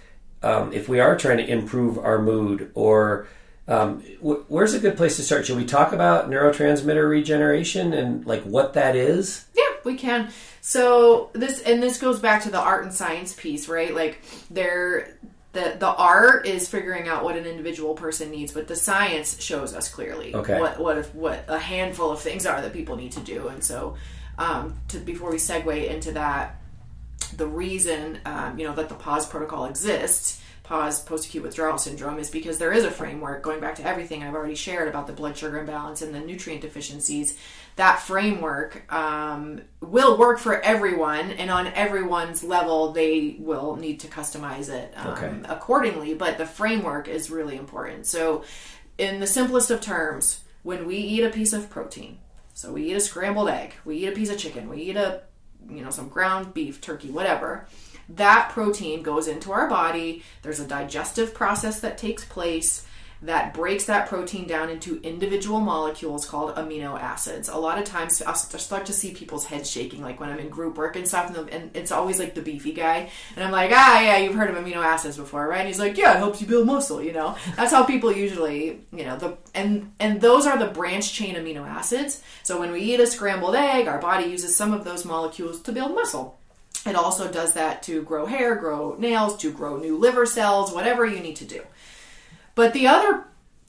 um, if we are trying to improve our mood or um, wh- where's a good place to start should we talk about neurotransmitter regeneration and like what that is Yeah, we can. So this and this goes back to the art and science piece, right? Like there the the art is figuring out what an individual person needs, but the science shows us clearly Okay. what what if, what a handful of things are that people need to do. And so um, to before we segue into that, the reason um, you know that the PAWS protocol exists PAWS post-acute withdrawal syndrome is because there is a framework going back to everything i've already shared about the blood sugar imbalance and the nutrient deficiencies that framework um, will work for everyone and on everyone's level they will need to customize it um, Okay. accordingly but the framework is really important so in the simplest of terms when we eat a piece of protein so we eat a scrambled egg we eat a piece of chicken we eat a you know some ground beef turkey whatever that protein goes into our body there's a digestive process that takes place that breaks that protein down into individual molecules called amino acids. A lot of times, I'll start to see people's heads shaking, like when I'm in group work and stuff, and, and it's always like the beefy guy, and I'm like, ah, yeah, you've heard of amino acids before, right? And he's like, yeah, it helps you build muscle. You know, that's how people usually, you know, the and and those are the branch chain amino acids. So when we eat a scrambled egg, our body uses some of those molecules to build muscle. It also does that to grow hair, grow nails, to grow new liver cells, whatever you need to do. But the other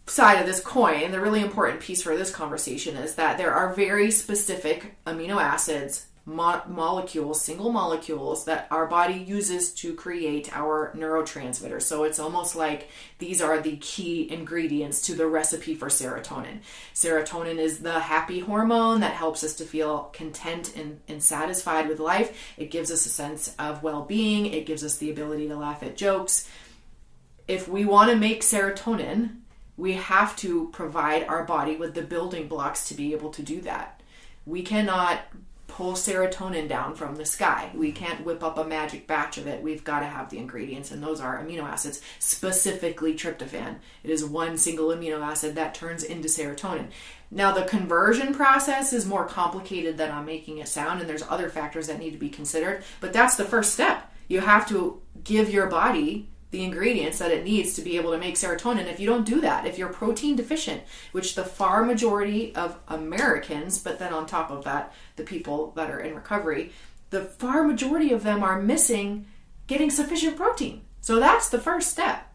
side of this coin, the really important piece for this conversation is that there are very specific amino acids, mo- molecules, single molecules that our body uses to create our neurotransmitters. So it's almost like these are the key ingredients to the recipe for serotonin. Serotonin is the happy hormone that helps us to feel content and, and satisfied with life. It gives us a sense of well being, it gives us the ability to laugh at jokes if we want to make serotonin, we have to provide our body with the building blocks to be able to do that. We cannot pull serotonin down from the sky. We can't whip up a magic batch of it. We've got to have the ingredients, and those are amino acids, specifically tryptophan. It is one single amino acid that turns into serotonin. Now, the conversion process is more complicated than I'm making it sound, and there's other factors that need to be considered, but that's the first step. You have to give your body the ingredients that it needs to be able to make serotonin. If you don't do that, if you're protein deficient, which the far majority of Americans, but then on top of that, the people that are in recovery, the far majority of them are missing getting sufficient protein. So that's the first step.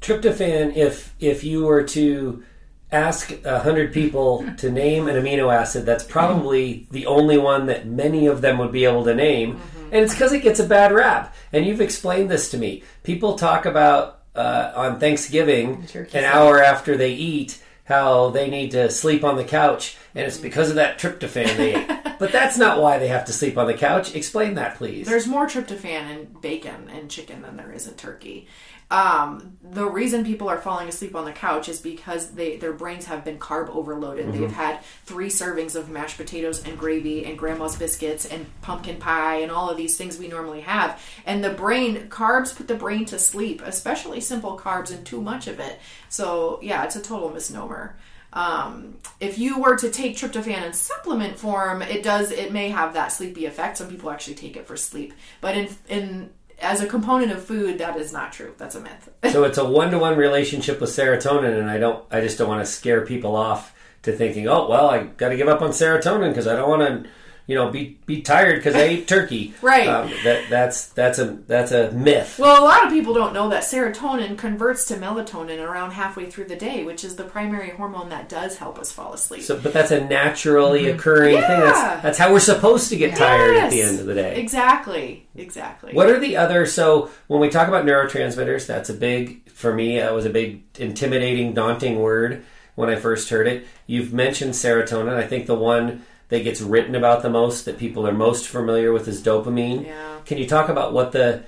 tryptophan if if you were to ask a hundred people to name an amino acid that's probably the only one that many of them would be able to name mm-hmm. And it's because it gets a bad rap. And you've explained this to me. People talk about uh, on thanksgiving Turkey an hour after they eat how they need to sleep on the couch and it's because of that tryptophan they ate but that's not why they have to sleep on the couch explain that please There's more tryptophan in bacon and chicken than there is in turkey. Um, the reason people are falling asleep on the couch is because they their brains have been carb overloaded. They've had three servings of mashed potatoes and gravy and grandma's biscuits and pumpkin pie and all of these things we normally have. And the brain carbs put the brain to sleep, especially simple carbs and too much of it. So yeah, it's a total misnomer. Um, if you were to take tryptophan in supplement form, it does it may have that sleepy effect. Some people actually take it for sleep, but in in as a component of food, that is not true. That's a myth. so it's a one-to-one relationship with serotonin and i don't i just don't want to scare people off to thinking oh well i got to give up on serotonin because i don't want to you know, be be tired because I ate turkey. Right. Um, that that's that's a that's a myth. Well, a lot of people don't know that serotonin converts to melatonin around halfway through the day, which is the primary hormone that does help us fall asleep. So, but that's a naturally occurring thing. Mm-hmm. Yeah. That's that's how we're supposed to get tired at the end of the day. Exactly. Exactly. What are the other? So when we talk about neurotransmitters, that's a big for me. That was a big intimidating, daunting word when I first heard it. You've mentioned serotonin. I think the one that gets written about the most, that people are most familiar with, is dopamine. Yeah. Can you talk about what the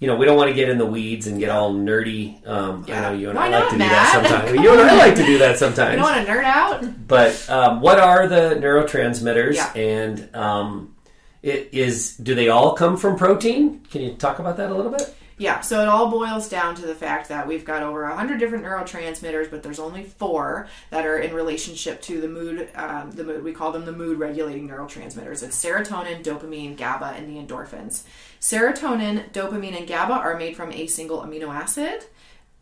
you know, we don't want to get in the weeds and get all nerdy. Um, I know you and Why I like not, to do Matt? that sometimes. You and I like to do that sometimes. You don't want to nerd out? But um, what are the neurotransmitters? Yeah. And um, it is do they all come from protein? Can you talk about that a little bit? Yeah, so it all boils down to the fact that we've got over 100 different neurotransmitters, but there's only four that are in relationship to the mood. Um, the mood we call them the mood regulating neurotransmitters. It's serotonin, dopamine, GABA, and the endorphins. Serotonin, dopamine, and GABA are made from a single amino acid.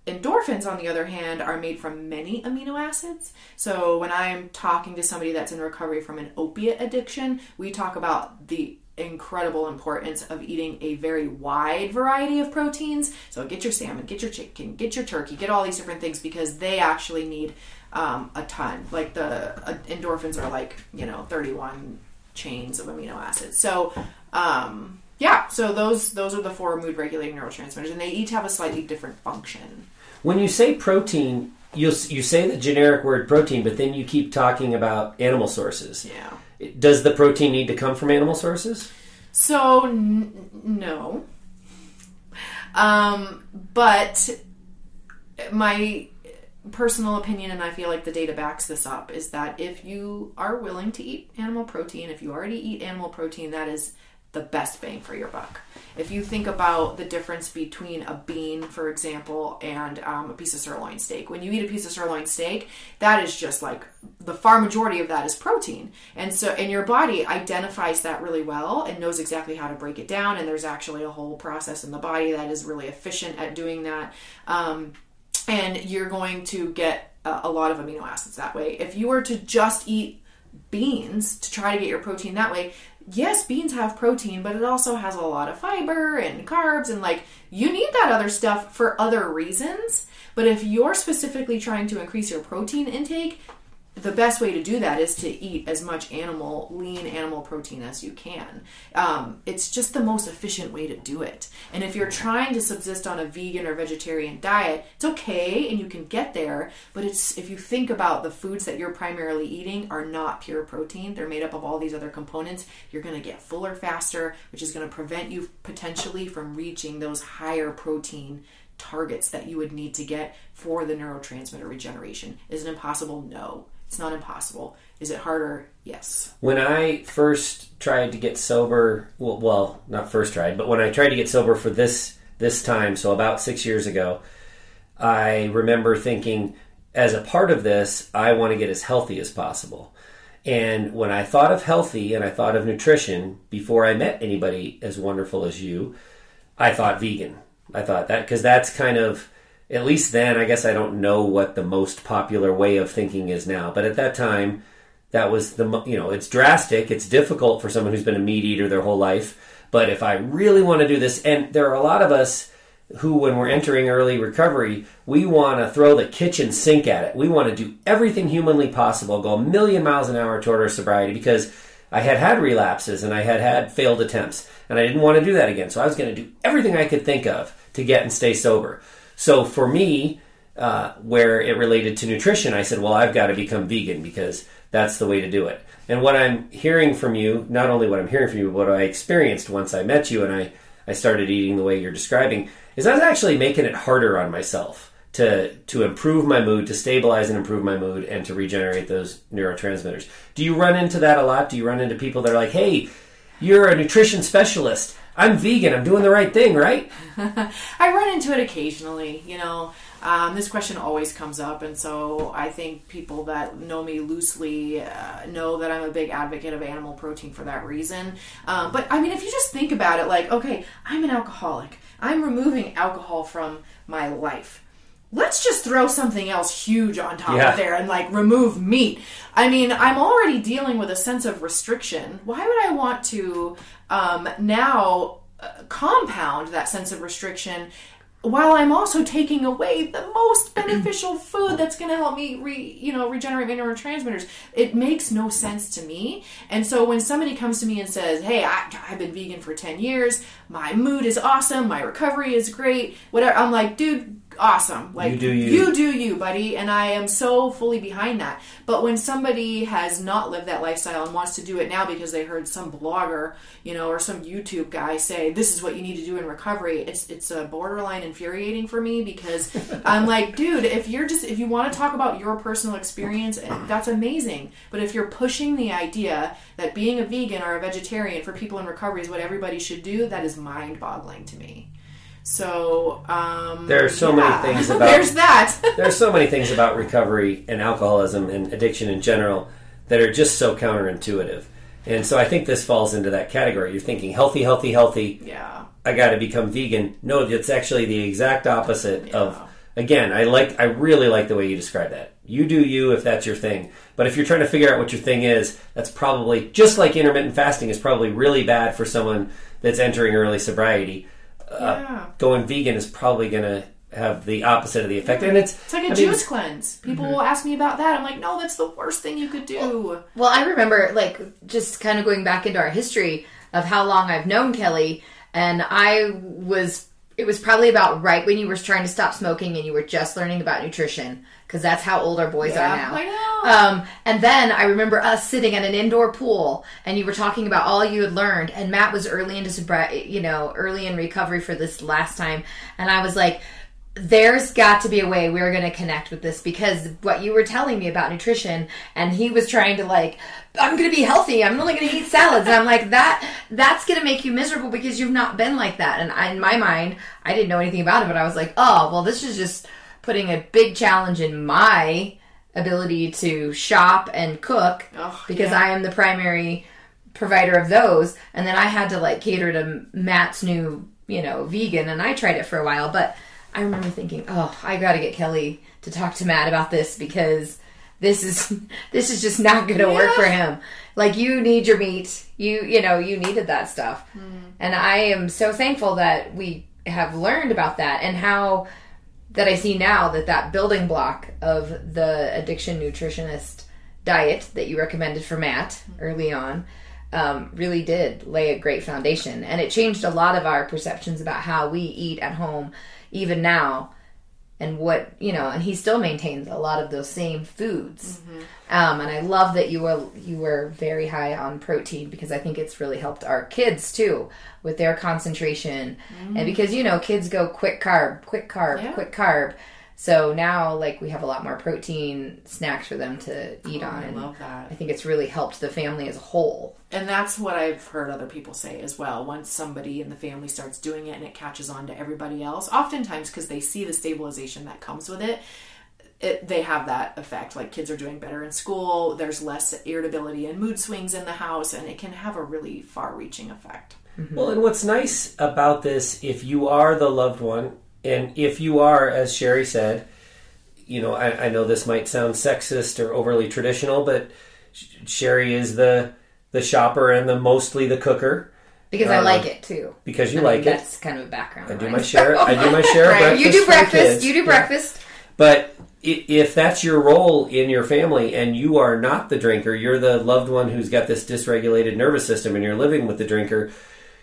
Endorphins, on the other hand, are made from many amino acids. So when I'm talking to somebody that's in recovery from an opiate addiction, we talk about the incredible importance of eating a very wide variety of proteins. So get your salmon, get your chicken, get your turkey, get all these different things because they actually need um, a ton. Like the uh, endorphins are like, you know, 31 chains of amino acids. So, um, yeah, so those those are the four mood regulating neurotransmitters, and they each have a slightly different function. When you say protein, you you say the generic word protein, but then you keep talking about animal sources. Yeah. Does the protein need to come from animal sources? So n- no. Um, but my personal opinion, and I feel like the data backs this up, is that if you are willing to eat animal protein, if you already eat animal protein, that is the best bang for your buck. If you think about the difference between a bean, for example, and um, a piece of sirloin steak, when you eat a piece of sirloin steak, that is just like the far majority of that is protein, and so and your body identifies that really well and knows exactly how to break it down. And there's actually a whole process in the body that is really efficient at doing that. Um, and you're going to get a, a lot of amino acids that way. If you were to just eat beans to try to get your protein that way, yes, beans have protein, but it also has a lot of fiber and carbs, and like you need that other stuff for other reasons. But if you're specifically trying to increase your protein intake, the best way to do that is to eat as much animal, lean animal protein as you can. Um, it's just the most efficient way to do it. And if you're trying to subsist on a vegan or vegetarian diet, it's okay and you can get there. But it's if you think about the foods that you're primarily eating are not pure protein, they're made up of all these other components. You're going to get fuller faster, which is going to prevent you potentially from reaching those higher protein targets that you would need to get for the neurotransmitter regeneration. Is it impossible? No. It's not impossible. Is it harder? Yes. When I first tried to get sober, well, well, not first tried, but when I tried to get sober for this this time, so about six years ago, I remember thinking, as a part of this, I want to get as healthy as possible. And when I thought of healthy and I thought of nutrition before I met anybody as wonderful as you, I thought vegan. I thought that because that's kind of at least then I guess I don't know what the most popular way of thinking is now, but at that time that was the you know it's drastic, it's difficult for someone who's been a meat eater their whole life, but if I really want to do this and there are a lot of us who when we're entering early recovery, we want to throw the kitchen sink at it. We want to do everything humanly possible, go a million miles an hour toward our sobriety because I had had relapses and I had had failed attempts and I didn't want to do that again. So I was going to do everything I could think of to get and stay sober. So for me, uh, where it related to nutrition, I said, well, I've got to become vegan because that's the way to do it. And what I'm hearing from you, not only what I'm hearing from you, but what I experienced once I met you and I, I started eating the way you're describing, is I was actually making it harder on myself to to improve my mood, to stabilize and improve my mood, and to regenerate those neurotransmitters. Do you run into that a lot? Do you run into people that are like, "Hey, you're a nutrition specialist. I'm vegan. I'm doing the right thing, right?" I run into it occasionally, you know. Um, this question always comes up, and so I think people that know me loosely uh, know that I'm a big advocate of animal protein for that reason. Um, but I mean, if you just think about it, like, okay, I'm an alcoholic, I'm removing alcohol from my life. let's just throw something else huge on top Yeah. of there and like remove meat. I mean, I'm already dealing with a sense of restriction. Why would I want to um, now uh, compound that sense of restriction while I'm also taking away the most beneficial food that's going to help me re, you know, regenerate my neurotransmitters. It makes no sense to me. And so when somebody comes to me and says, "Hey, I, I've been vegan for 10 years. My mood is awesome. My recovery is great." Whatever. I'm like, "Dude, awesome. Like You do you. you do you, buddy." And I am so fully behind that. But when somebody has not lived that lifestyle and wants to do it now because they heard some blogger, you know, or some YouTube guy say, "This is what you need to do in recovery," it's it's a borderline infuriating for me because I'm like, dude, if you're just if you want to talk about your personal experience, eh, that's amazing. But if you're pushing the idea that being a vegan or a vegetarian for people in recovery is what everybody should do, that is mind-boggling to me. So um, There are so yeah. many things about- There's that. There are so many things about recovery and alcoholism and addiction in general that are just so counterintuitive. And so I think this falls into that category. You're thinking healthy, healthy, healthy. yeah. I got to become vegan. No, it's actually the exact opposite Yeah. of. Again, I like. I really like the way you describe that. You do you if that's your thing. But if you're trying to figure out what your thing is, that's probably just like intermittent fasting is probably really bad for someone that's entering early sobriety. Uh, yeah. Going vegan is probably going to have the opposite of the effect, and it's It's like a I mean, juice cleanse. People will ask me about that. I'm like, no, that's the worst thing you could do. Well, I remember like just kind of going back into our history of how long I've known Kelly, and I was it was probably about right when you were trying to stop smoking and you were just learning about nutrition because that's how old our boys Yeah, are now. Um, and then I remember us sitting at an indoor pool, and you were talking about all you had learned. And Matt was early into sobriety, you know, early in recovery for this last time, and I was like, "There's got to be a way we're going to connect with this because what you were telling me about nutrition, and he was trying to like." I'm gonna be healthy. I'm only gonna eat salads. And I'm like that. That's gonna make you miserable because you've not been like that. And I, in my mind, I didn't know anything about it, but I was like, oh, well, this is just putting a big challenge in my ability to shop and cook Oh, because yeah. I am the primary provider of those. And then I had to like cater to Matt's new, you know, vegan, and I tried it for a while. But I remember thinking, oh, I got to get Kelly to talk to Matt about this because this is this is just not going to work for him. Like you need your meat, you you know, you needed that stuff, hmm. and I am so thankful that we have learned about that and how that I see now that that building block of the addiction nutritionist diet that you recommended for Matt early on um, really did lay a great foundation, and it changed a lot of our perceptions about how we eat at home, even now, and what you know. And he still maintains a lot of those same foods, um, and I love that you were you were very high on protein because I think it's really helped our kids too with their concentration, and because you know kids go quick carb, quick carb, Yeah. quick carb. So now, like, we have a lot more protein snacks for them to eat oh, on, I and love that. I think it's really helped the family as a whole. And that's what I've heard other people say as well. Once somebody in the family starts doing it and it catches on to everybody else, oftentimes because they see the stabilization that comes with it, it, they have that effect. Like kids are doing better in school, there's less irritability and mood swings in the house, and it can have a really far reaching effect. Well, and what's nice about this, if you are the loved one, and if you are, as Sherry said, you know, I, I know this might sound sexist or overly traditional, but Sherry is the the shopper and the mostly the cooker Because I Uh, like it too. because you I mean, like it. That's kind of a background. I do right? my share. I do my share Right. You do breakfast. You do Yeah. breakfast. But if that's your role in your family and you are not the drinker, you're the loved one who's got this dysregulated nervous system and you're living with the drinker,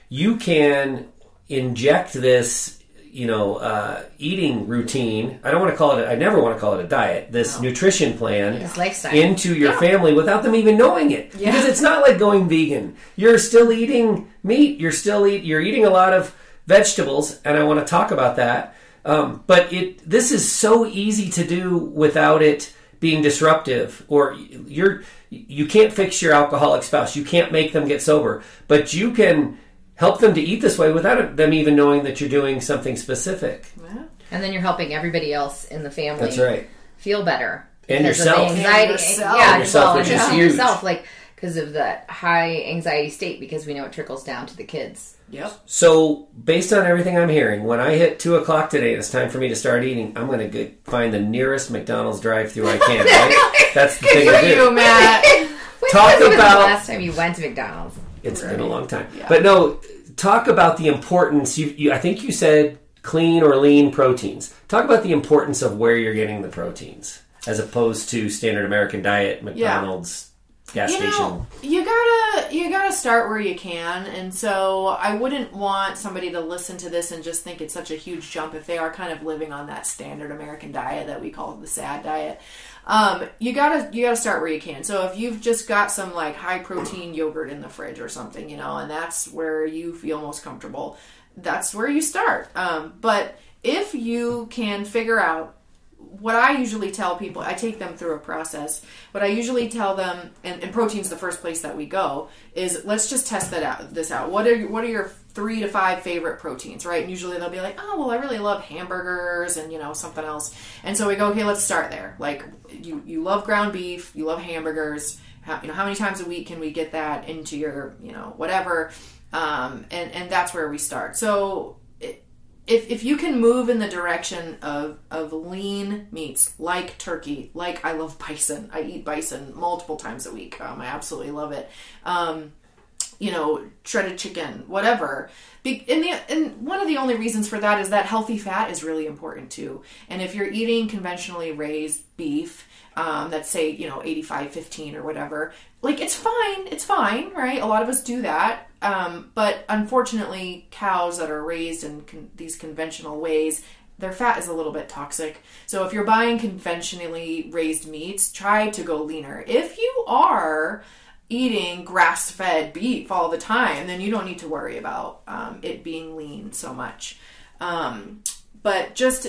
you can inject this, you know, uh, eating routine. I don't want to call it, a, I never want to call it a diet, this nutrition plan This lifestyle. into your family without them even knowing it. Yeah. Because it's not like going vegan. You're still eating meat. You're still eat. You're eating a lot of vegetables, and I want to talk about that. Um, but it this is so easy to do without it being disruptive. Or you're you can't fix your alcoholic spouse. You can't make them get sober, but you can help them to eat this way without them even knowing that you're doing something specific. Yeah. and then you're helping everybody else in the family That's right. feel better. And yourself. the anxiety. And yourself. Yeah, And yourself, well, which is just huge. yourself, like because of that high anxiety state, because we know it trickles down to the kids. Yep. So, based on everything I'm hearing, when I hit two o'clock today, it's time for me to start eating. I'm going to find the nearest McDonald's drive-through I can. Right? That's the thing to For you. Matt. Talk about- the last time you went to McDonald's? It's been a long time, Yeah. but no. Talk about the importance. You, you, I think you said clean or lean proteins. Talk about the importance of where you're getting the proteins, as opposed to standard American diet, McDonald's, gas you station. know you gotta you gotta start where you can and so i wouldn't want somebody to listen to this and just think it's such a huge jump if they are kind of living on that standard american diet that we call the sad diet. Um, you gotta you gotta start where you can. So if you've just got some like high protein yogurt in the fridge or something you know and that's where you feel most comfortable that's where you start. Um, but if you can figure out what I usually tell people, I take them through a process. What I usually tell them, and, and protein's the first place that we go, is let's just test that out. This out. What are what are your three to five favorite proteins, right? And usually they'll be like, oh well, I really love hamburgers and you know something else. And so we go, okay, let's start there. Like you you love ground beef, you love hamburgers. How, you know how many times a week can we get that into your you know whatever, um, and and that's where we start. So if, if you can move in the direction of, of lean meats like turkey, like I love bison, I eat bison multiple times a week. Um, I absolutely love it. Um, you know, shredded chicken, whatever. Be- and, the, and one of the only reasons for that is that healthy fat is really important too. And if you're eating conventionally raised beef, um, that's say, you know, 85 15 or whatever, like it's fine, it's fine, right? A lot of us do that. Um, but unfortunately, cows that are raised in con- these conventional ways, their fat is a little bit toxic. So if you're buying conventionally raised meats, try to go leaner. If you are eating grass fed beef all the time, then you don't need to worry about um, it being lean so much. Um, but just,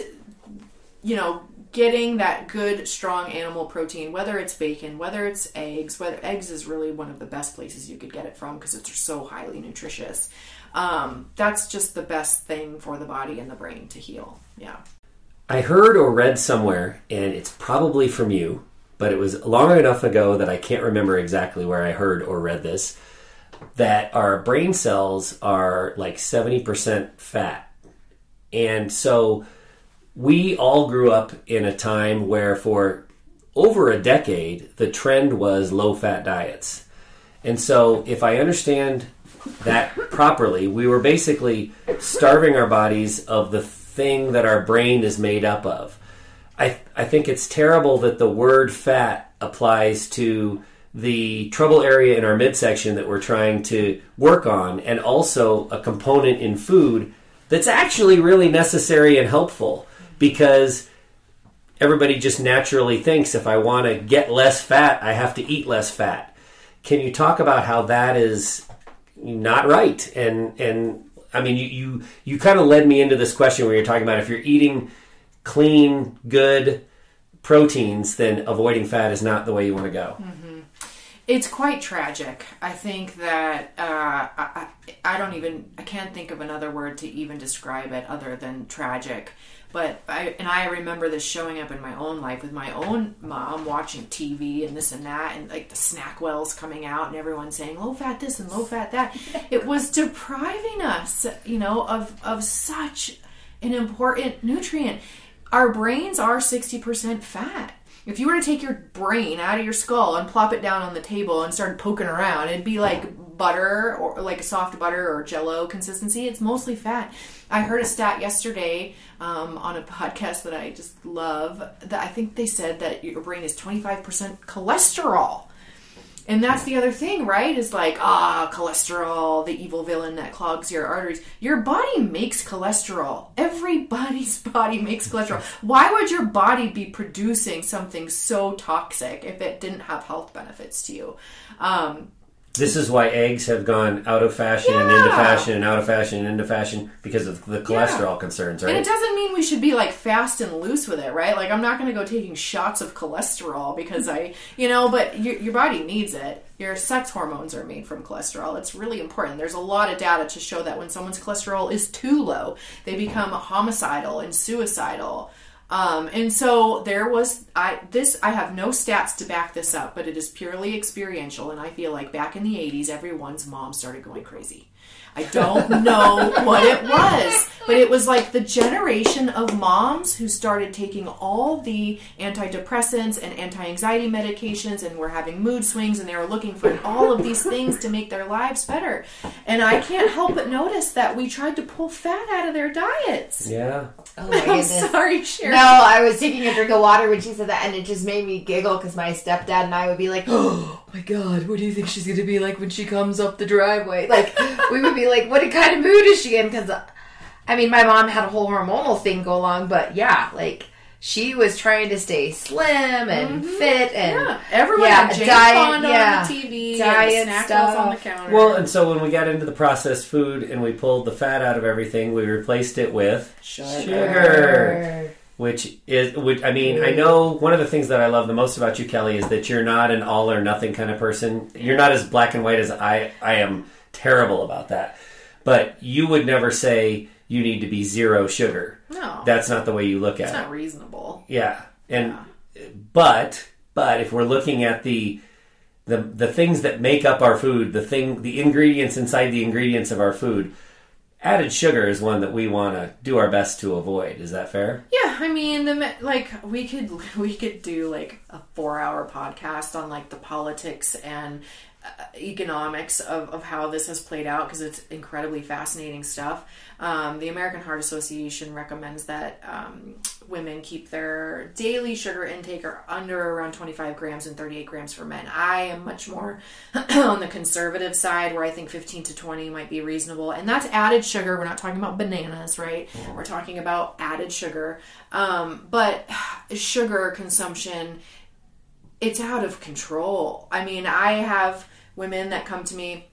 you know, getting that good, strong animal protein, whether it's bacon, whether it's eggs, whether eggs is really one of the best places you could get it from because it's so highly nutritious. Um, that's just the best thing for the body and the brain to heal. Yeah. I heard or read somewhere, and it's probably from you, but it was long enough ago that I can't remember exactly where I heard or read this, that our brain cells are like 70% fat. And so we all grew up in a time where for over a decade, the trend was low fat diets. And so if I understand that properly, we were basically starving our bodies of the thing that our brain is made up of. I, I think it's terrible that the word fat applies to the trouble area in our midsection that we're trying to work on, and also a component in food that's actually really necessary and helpful because everybody just naturally thinks if I want to get less fat, I have to eat less fat. Can you talk about how that is not right? And and I mean, you you, you kind of led me into this question where you're talking about if you're eating clean, good proteins, then avoiding fat is not the way you want to go. It's quite tragic. I think that uh, I, I don't even I can't think of another word to even describe it other than tragic. But I and I remember this showing up in my own life with my own mom watching TV and this and that and like the SnackWells coming out and everyone saying low fat this and low fat that. it was depriving us, you know, of of such an important nutrient. Our brains are 60% fat. If you were to take your brain out of your skull and plop it down on the table and start poking around, it'd be like butter or like a soft butter or jello consistency. It's mostly fat. I heard a stat yesterday um, on a podcast that I just love that I think they said that your brain is 25% cholesterol. And that's the other thing, right? Is like, ah, cholesterol, the evil villain that clogs your arteries. Your body makes cholesterol. Everybody's body makes cholesterol. Why would your body be producing something so toxic if it didn't have health benefits to you? Um, This is why eggs have gone out of fashion and into Yeah. fashion and out of fashion and into fashion because of the cholesterol concerns, And right? it doesn't mean we should be like fast and loose with it, right? Like I'm not going to go taking shots of cholesterol because I, you know, but your, your body needs it. Your sex hormones are made from cholesterol. It's really important. There's a lot of data to show that when someone's cholesterol is too low, they become homicidal and suicidal. Um, and so there was I this I have no stats to back this up, but it is purely experiential, and I feel like back in the '80s, everyone's mom started going crazy. I don't know what it was, but it was like the generation of moms who started taking all the antidepressants and anti anxiety medications and were having mood swings and they were looking for all of these things to make their lives better. And I can't help but notice that we tried to pull fat out of their diets. Yeah. Oh my I'm goodness. sorry, Sharon. No, I was taking a drink of water when she said that, and it just made me giggle because my stepdad and I would be like, "Oh my god, what do you think she's gonna be like when she comes up the driveway?" Like, we would be like, "What kind of mood is she in?" Because, I mean, my mom had a whole hormonal thing go along, but yeah, like she was trying to stay slim and mm-hmm. fit and Yeah, everyone Yeah, had James diet- Bond yeah, on the TV, diet and snack was on the stuff. counter. Well, and so when we got into the processed food and we pulled the fat out of everything, we replaced it with sugar. Which is, which I mean, I know one of the things that I love the most about you, Kelly, is that you're not an all or nothing kind of person. You're not as black and white as I. I am terrible about that. But you would never say you need to be zero sugar. no, That's not the way you look at it's it. It's not reasonable. Yeah, and but but if we're looking at the the the things that make up our food, the thing, the ingredients inside the ingredients of our food, added sugar is one that we want to do our best to avoid. Is that fair? Yeah, I mean, the like we could we could do like a four hour podcast on like the politics and economics of, of how this has played out because it's incredibly fascinating stuff. Um, the American Heart Association recommends that um, women keep their daily sugar intake or under around 25 grams and 38 grams for men. I am much more on the conservative side where I think 15 to 20 might be reasonable. And that's added sugar. We're not talking about bananas, right? We're talking about added sugar. Um, but sugar consumption it's out of control. I mean, I have women that come to me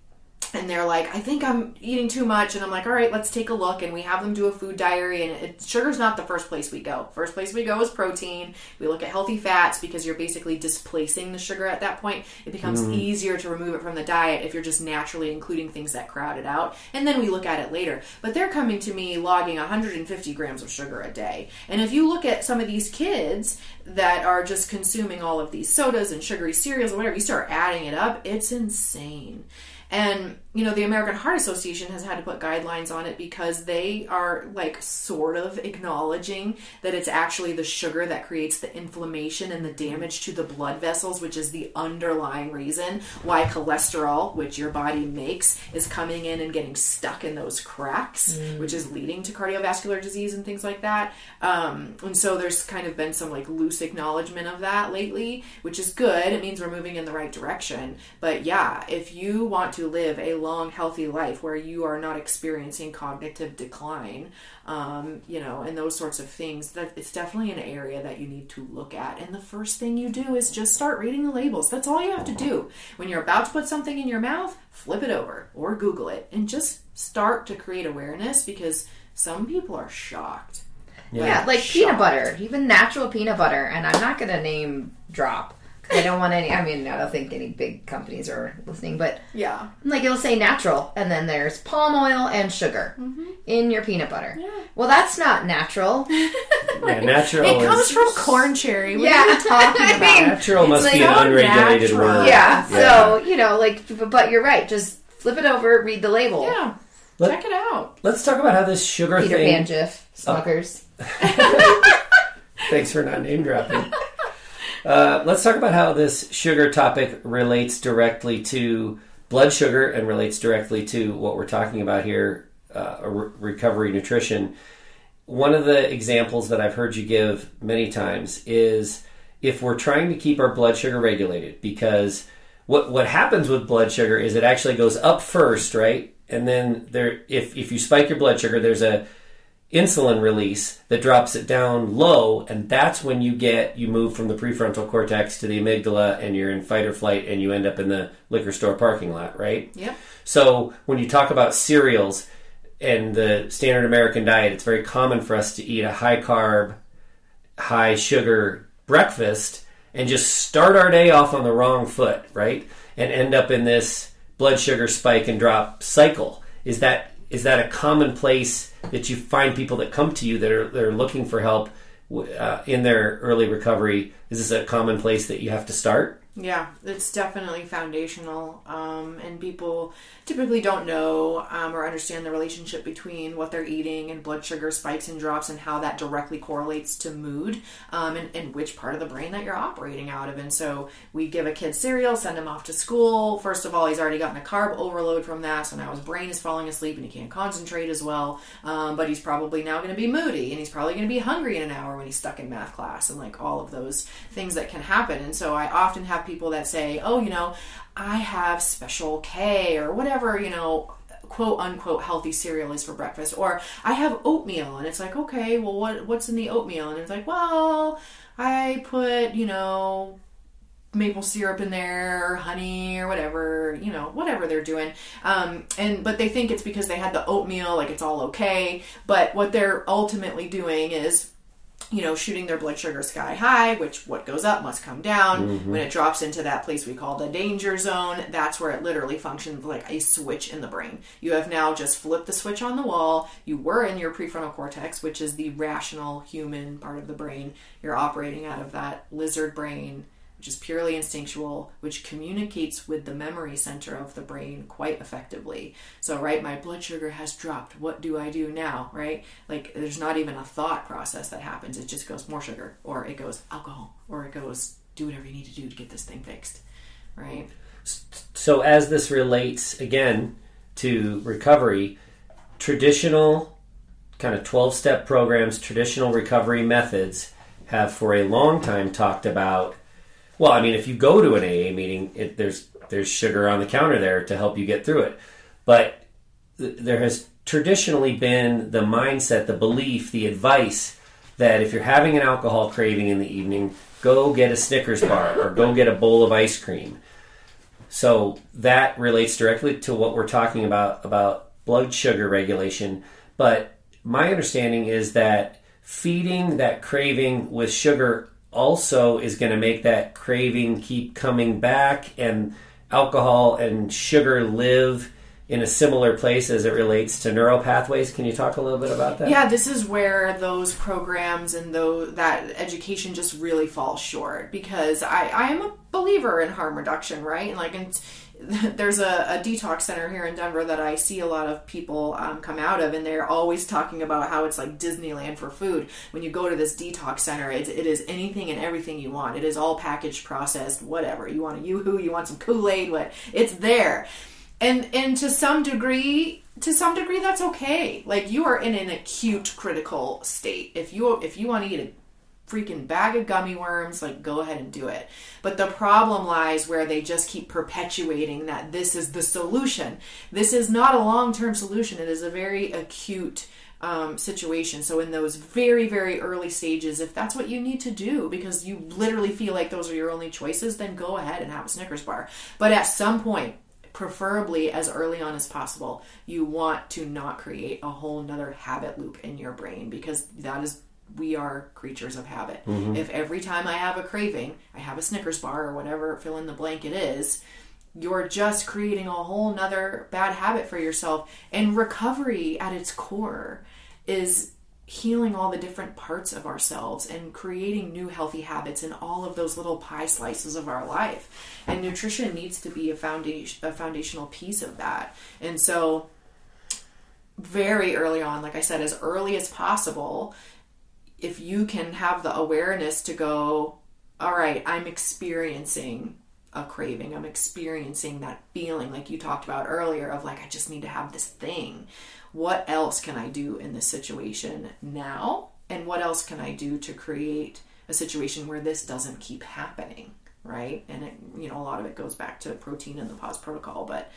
and they're like, I think I'm eating too much. And I'm like, all right, let's take a look. And we have them do a food diary. And it, sugar's not the first place we go. First place we go is protein. We look at healthy fats because you're basically displacing the sugar at that point. It becomes mm-hmm. easier to remove it from the diet if you're just naturally including things that crowd it out. And then we look at it later. But they're coming to me logging 150 grams of sugar a day. And if you look at some of these kids that are just consuming all of these sodas and sugary cereals or whatever, you start adding it up, it's insane. And, you know, the American Heart Association has had to put guidelines on it because they are like sort of acknowledging that it's actually the sugar that creates the inflammation and the damage to the blood vessels, which is the underlying reason why cholesterol, which your body makes, is coming in and getting stuck in those cracks, which is leading to cardiovascular disease and things like that. Um, and so there's kind of been some like loose acknowledgement of that lately, which is good. It means we're moving in the right direction. But yeah, if you want to live a long, healthy life where you are not experiencing cognitive decline, um, you know, and those sorts of things, that it's definitely an area that you need to look at. And the first thing you do is just start reading the labels. That's all you have to do. When you're about to put something in your mouth, flip it over or Google it and just start to create awareness because some people are shocked. Yeah, like Shocked. peanut butter, even natural peanut butter. And I'm not going to name drop. 'Cause I don't want any. I mean, I don't think any big companies are listening, but Yeah. like it'll say natural, and then there's palm oil and sugar Mm-hmm. in your peanut butter. Well, that's not natural. Yeah, natural. It comes is, from corn cherry. What Yeah. are you talking I about? mean, natural must It's be an unregulated natural. word. yeah, So you know, like, but you're right. Just flip it over, read the label. yeah. Let- Check it out. Let's talk about how this sugar Peter thing. Pan, Jif, Smuckers. Thanks for not name dropping. Uh, let's talk about how this sugar topic relates directly to blood sugar and relates directly to what we're talking about here, uh, re- recovery nutrition. One of the examples that I've heard you give many times is if we're trying to keep our blood sugar regulated, because what what happens with blood sugar is it actually goes up first, right? And then there, if if you spike your blood sugar, there's a insulin release that drops it down low and that's when you get you move from the prefrontal cortex to the amygdala and you're in fight or flight and you end up in the liquor store parking lot right? Yeah so when you talk about cereals and the standard american diet it's very common for us to eat a high carb high sugar breakfast and just start our day off on the wrong foot right? And end up in this blood sugar spike and drop cycle. Is that is that a common place that you find people that come to you that are, that are looking for help uh, in their early recovery, is this a common place that you have to start? Yeah, it's definitely foundational. Um, and people typically don't know um, or understand the relationship between what they're eating and blood sugar spikes and drops and how that directly correlates to mood um, and, and which part of the brain that you're operating out of. And so we give a kid cereal, send him off to school. First of all, he's already gotten a carb overload from that, so now his brain is falling asleep and he can't concentrate as well. Um, but he's probably now going to be moody and he's probably going to be hungry in an hour when he's stuck in math class and like all of those things that can happen. And so I often have people that say, oh, you know, I have special K or whatever, you know, quote unquote healthy cereal is for breakfast or I have oatmeal and it's like, okay, well what what's in the oatmeal? And it's like, well, I put, you know, maple syrup in there, or honey or whatever, you know, whatever they're doing. Um, and but they think it's because they had the oatmeal, like it's all okay. But what they're ultimately doing is you know, shooting their blood sugar sky high, which what goes up must come down. Mm-hmm. When it drops into that place we call the danger zone, that's where it literally functions like a switch in the brain. You have now just flipped the switch on the wall. You were in your prefrontal cortex, which is the rational human part of the brain. You're operating out of that lizard brain which is purely instinctual, which communicates with the memory center of the brain quite effectively. So, right, my blood sugar has dropped. What do I do now? Right? Like, there's not even a thought process that happens. It just goes more sugar, or it goes alcohol, or it goes do whatever you need to do to get this thing fixed. Right? So, as this relates again to recovery, traditional kind of 12 step programs, traditional recovery methods have for a long time talked about. Well, I mean, if you go to an AA meeting, it, there's there's sugar on the counter there to help you get through it. But th- there has traditionally been the mindset, the belief, the advice that if you're having an alcohol craving in the evening, go get a Snickers bar or go get a bowl of ice cream. So that relates directly to what we're talking about about blood sugar regulation. But my understanding is that feeding that craving with sugar also is going to make that craving keep coming back and alcohol and sugar live in a similar place as it relates to neural pathways. Can you talk a little bit about that? Yeah, this is where those programs and those, that education just really falls short because I, I am a believer in harm reduction, right? Like, and there's a, a detox center here in Denver that I see a lot of people um, come out of, and they're always talking about how it's like Disneyland for food. When you go to this detox center, it, it is anything and everything you want. It is all packaged, processed, whatever. You want a yoo-hoo, you want some Kool-Aid, what? It's there and and to some degree to some degree that's okay like you are in an acute critical state if you if you want to eat a freaking bag of gummy worms like go ahead and do it but the problem lies where they just keep perpetuating that this is the solution this is not a long-term solution it is a very acute um, situation. So in those very very early stages, if that's what you need to do because you literally feel like those are your only choices, then go ahead and have a Snickers bar. But at some point, preferably as early on as possible, you want to not create a whole nother habit loop in your brain because that is we are creatures of habit. Mm-hmm. If every time I have a craving, I have a Snickers bar or whatever fill in the blank it is, you're just creating a whole nother bad habit for yourself. And recovery at its core is healing all the different parts of ourselves and creating new healthy habits in all of those little pie slices of our life. And nutrition needs to be a foundation a foundational piece of that. And so very early on, like I said, as early as possible, if you can have the awareness to go, all right, I'm experiencing a craving. I'm experiencing that feeling like you talked about earlier of like, I just need to have this thing. What else can I do in this situation now? And what else can I do to create a situation where this doesn't keep happening? Right. And it, you know, a lot of it goes back to protein and the pause protocol. But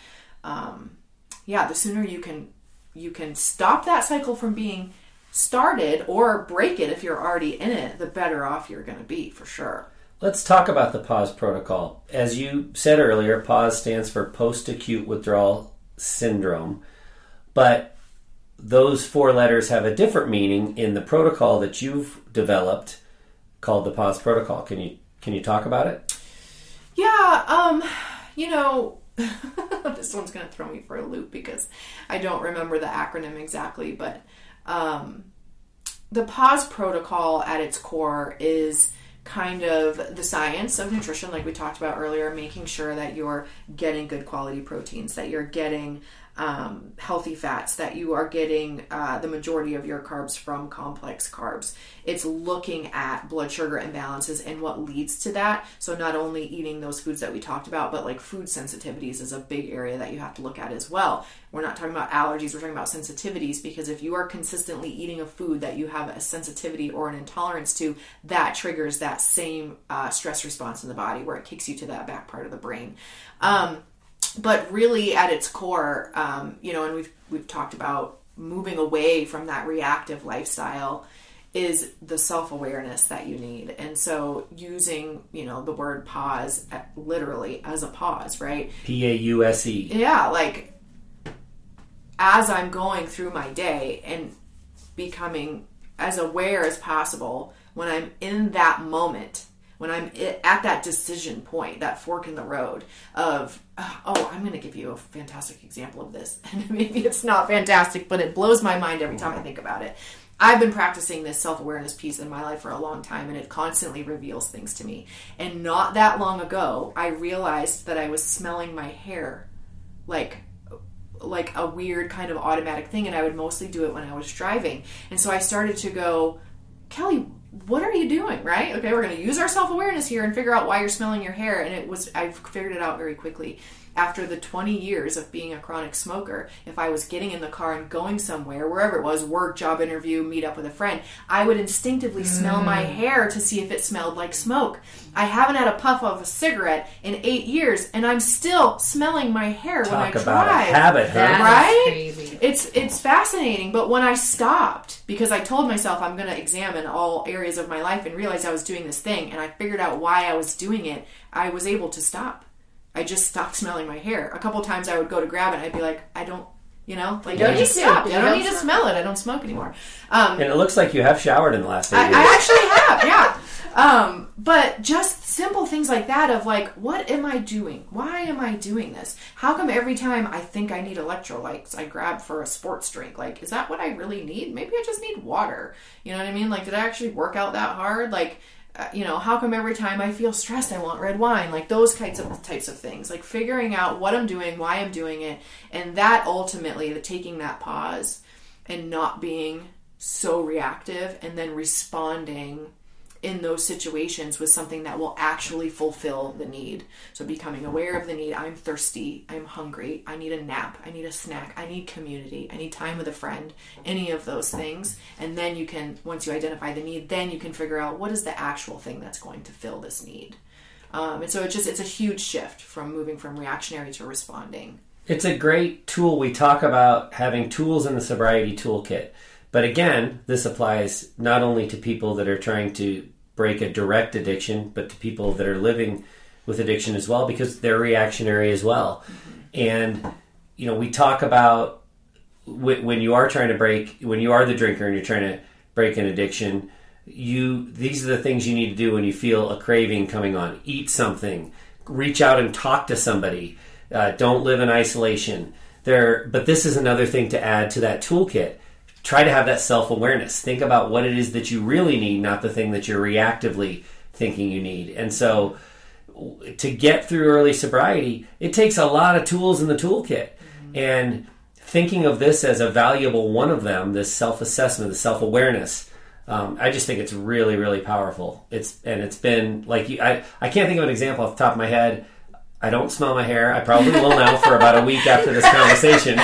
um, yeah, the sooner you can you can stop that cycle from being started or break it if you're already in it, the better off you're going to be for sure. Let's talk about the PAUSE protocol. As you said earlier, PAWS stands for post acute withdrawal syndrome. But those four letters have a different meaning in the protocol that you've developed called the PAUSE protocol. Can you can you talk about it? Yeah, um, you know, this one's going to throw me for a loop because I don't remember the acronym exactly, but um, the pause protocol at its core is kind of the science of nutrition like we talked about earlier making sure that you're getting good quality proteins that you're getting um, healthy fats, that you are getting uh, the majority of your carbs from complex carbs. It's looking at blood sugar imbalances and what leads to that. So, not only eating those foods that we talked about, but like food sensitivities is a big area that you have to look at as well. We're not talking about allergies, we're talking about sensitivities because if you are consistently eating a food that you have a sensitivity or an intolerance to, that triggers that same uh, stress response in the body where it kicks you to that back part of the brain. Um, but really at its core, um, you know, and we've we've talked about moving away from that reactive lifestyle is the self-awareness that you need. And so using you know the word pause literally as a pause right? P-a-u-s-e yeah like as i'm going through my day and becoming as aware as possible when i'm in that moment when I'm at that decision point, that fork in the road of, oh, oh I'm going to give you a fantastic example of this. And maybe it's not fantastic, but it blows my mind every time I mm-hmm. think about it. I've been practicing this self awareness piece in my life for a long time, and it constantly reveals things to me. And not that long ago, I realized that I was smelling my hair like like a weird kind of automatic thing and I would mostly do it when I was driving. And so I started to go, Kelly, what are you doing right okay we're going to use our self-awareness here and figure out why you're smelling your hair and it was i figured it out very quickly after the 20 years of being a chronic smoker, if I was getting in the car and going somewhere, wherever it was, work, job interview, meet up with a friend, I would instinctively smell my mm. hair to see if it smelled like smoke. I haven't had a puff of a cigarette in eight years, and I'm still smelling my hair Talk when I about drive. A habit, huh? right? It's it's fascinating. But when I stopped, because I told myself I'm going to examine all areas of my life and realized I was doing this thing, and I figured out why I was doing it, I was able to stop. I just stopped smelling my hair. A couple times I would go to grab it, and I'd be like, I don't, you know, like you don't I just stop. I don't, need to smell it. I don't smoke anymore. Um, and it looks like you have showered in the last eight I, years. I actually have, yeah. Um, but just simple things like that of like, what am I doing? Why am I doing this? How come every time I think I need electrolytes, I grab for a sports drink? Like, is that what I really need? Maybe I just need water. You know what I mean? Like, did I actually work out that hard? Like, uh, you know, how come every time I feel stressed I want red wine? Like those kinds of types of things. Like figuring out what I'm doing, why I'm doing it, and that ultimately the taking that pause and not being so reactive and then responding in those situations with something that will actually fulfill the need. So becoming aware of the need. I'm thirsty. I'm hungry. I need a nap. I need a snack. I need community. I need time with a friend. Any of those things. And then you can, once you identify the need, then you can figure out what is the actual thing that's going to fill this need. Um, and so it's just, it's a huge shift from moving from reactionary to responding. It's a great tool. We talk about having tools in the sobriety toolkit. But again, this applies not only to people that are trying to break a direct addiction, but to people that are living with addiction as well because they're reactionary as well. And you know, we talk about when you are trying to break, when you are the drinker and you're trying to break an addiction, you these are the things you need to do when you feel a craving coming on. Eat something, reach out and talk to somebody. Uh, don't live in isolation. There, but this is another thing to add to that toolkit try to have that self awareness. Think about what it is that you really need, not the thing that you're reactively thinking you need. And so, to get through early sobriety, it takes a lot of tools in the toolkit. Mm-hmm. And thinking of this as a valuable one of them, this self assessment, the self awareness. Um, I just think it's really, really powerful. It's and it's been like you, I I can't think of an example off the top of my head. I don't smell my hair. I probably will now for about a week after this conversation.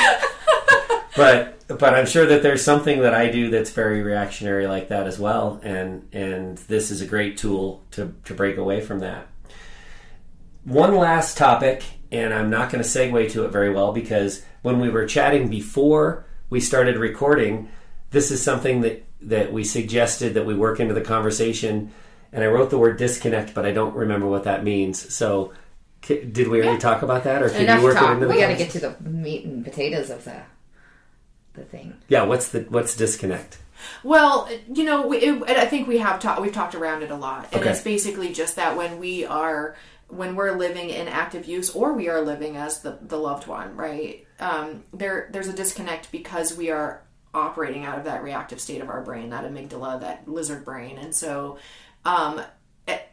But but I'm sure that there's something that I do that's very reactionary like that as well, and and this is a great tool to to break away from that. One last topic, and I'm not going to segue to it very well because when we were chatting before we started recording, this is something that that we suggested that we work into the conversation, and I wrote the word disconnect, but I don't remember what that means. So. Did we already yeah. talk about that, or can Enough you work talk. it into the? We got to get to the meat and potatoes of that the thing. Yeah, what's the what's disconnect? Well, you know, we, it, I think we have talked we've talked around it a lot, and okay. it's basically just that when we are when we're living in active use or we are living as the, the loved one, right? Um, there there's a disconnect because we are operating out of that reactive state of our brain, that amygdala, that lizard brain. And so, um,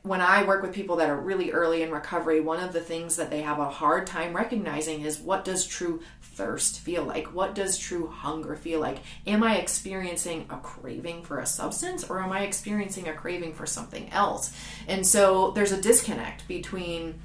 when I work with people that are really early in recovery, one of the things that they have a hard time recognizing is what does true thirst feel like? What does true hunger feel like? Am I experiencing a craving for a substance or am I experiencing a craving for something else? And so there's a disconnect between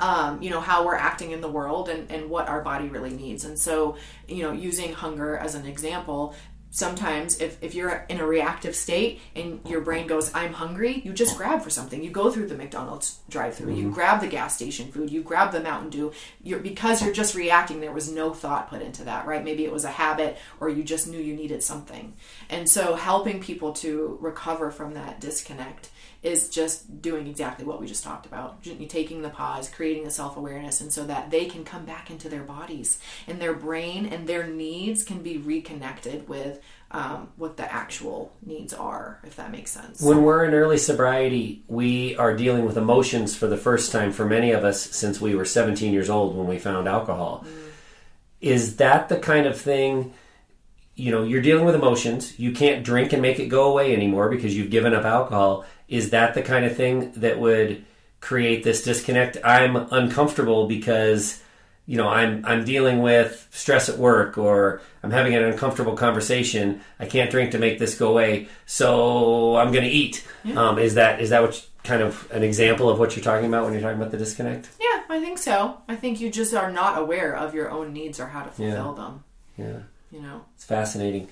um, you know how we're acting in the world and, and what our body really needs and so you know using hunger as an example sometimes if, if you're in a reactive state and your brain goes i'm hungry you just grab for something. You go through the mcdonald's drive through mm-hmm. you grab the gas station food. You grab the mountain dew. You're because you're just reacting there was no thought put into that right? Maybe it was a habit or you just knew you needed something. And so helping people to recover from that disconnect is just doing exactly what we just talked about. Taking the pause creating the self-awareness and so that they can come back into their bodies and their brain and their needs can be reconnected with um, what the actual needs are if that makes sense. When we're in early sobriety we are dealing with emotions for the first time for many of us since we were 17 years old when we found alcohol. Mm. is that the kind of thing you know you're dealing with emotions. You can't drink and make it go away anymore because you've given up alcohol is that the kind of thing that would create this disconnect? I'm uncomfortable because you know i'm i'm dealing with stress at work or i'm having an uncomfortable conversation. I can't drink to make this go away so i'm going to eat. Yeah. um, is that is that what you, kind of an example of what you're talking about when you're talking about the disconnect? Yeah i think so. I think you just are not aware of your own needs or how to fulfill yeah. them. Yeah. You know? It's fascinating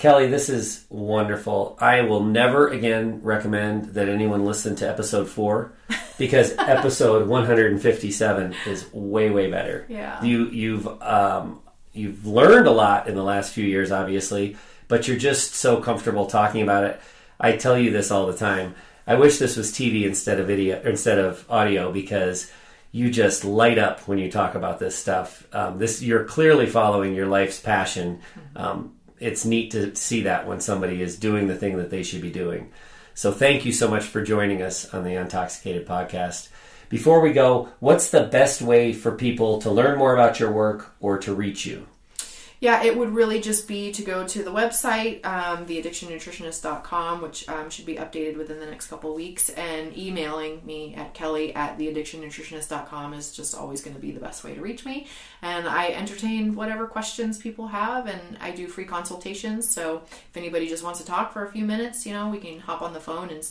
kelly this is wonderful. I will never again recommend that anyone listen to episode four because episode 157 is way way better. Yeah. You you've um, you've learned a lot in the last few years obviously but you're just so comfortable talking about it. I tell you this all the time. I wish this was tv instead of video instead of audio because you just light up when you talk about this stuff. Um, this you're clearly following your life's passion. Um, it's neat to see that when somebody is doing the thing that they should be doing. So thank you so much for joining us on the Untoxicated podcast. Before we go, what's the best way for people to learn more about your work or to reach you? Yeah, it would really just be to go to the website, um, theaddictionnutritionist.com, which um, should be updated within the next couple weeks, and emailing me at kelly at theaddictionnutritionist.com is just always going to be the best way to reach me. And I entertain whatever questions people have, and I do free consultations. So if anybody just wants to talk for a few minutes, you know, we can hop on the phone and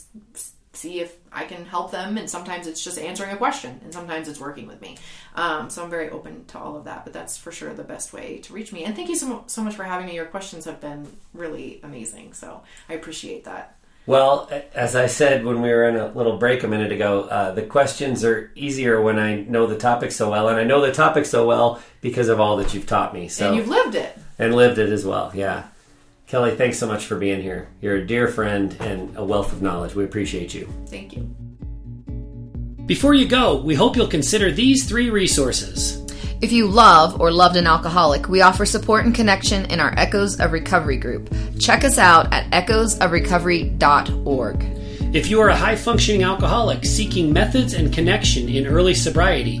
see if I can help them. And sometimes it's just answering a question, and sometimes it's working with me. Um, so I'm very open to all of that. But that's for sure the best way to reach me. And thank you so, so much for having me. Your questions have been really amazing. So I appreciate that. Well, as I said when we were in a little break a minute ago, uh, the questions are easier when I know the topic so well, and I know the topic so well because of all that you've taught me. So and you've lived it and lived it as well. Yeah. Kelly, thanks so much for being here. You're a dear friend and a wealth of knowledge. We appreciate you. Thank you. Before you go, we hope you'll consider these three resources. If you love or loved an alcoholic, we offer support and connection in our Echoes of Recovery group. Check us out at echoesofrecovery.org. If you are a high functioning alcoholic seeking methods and connection in early sobriety,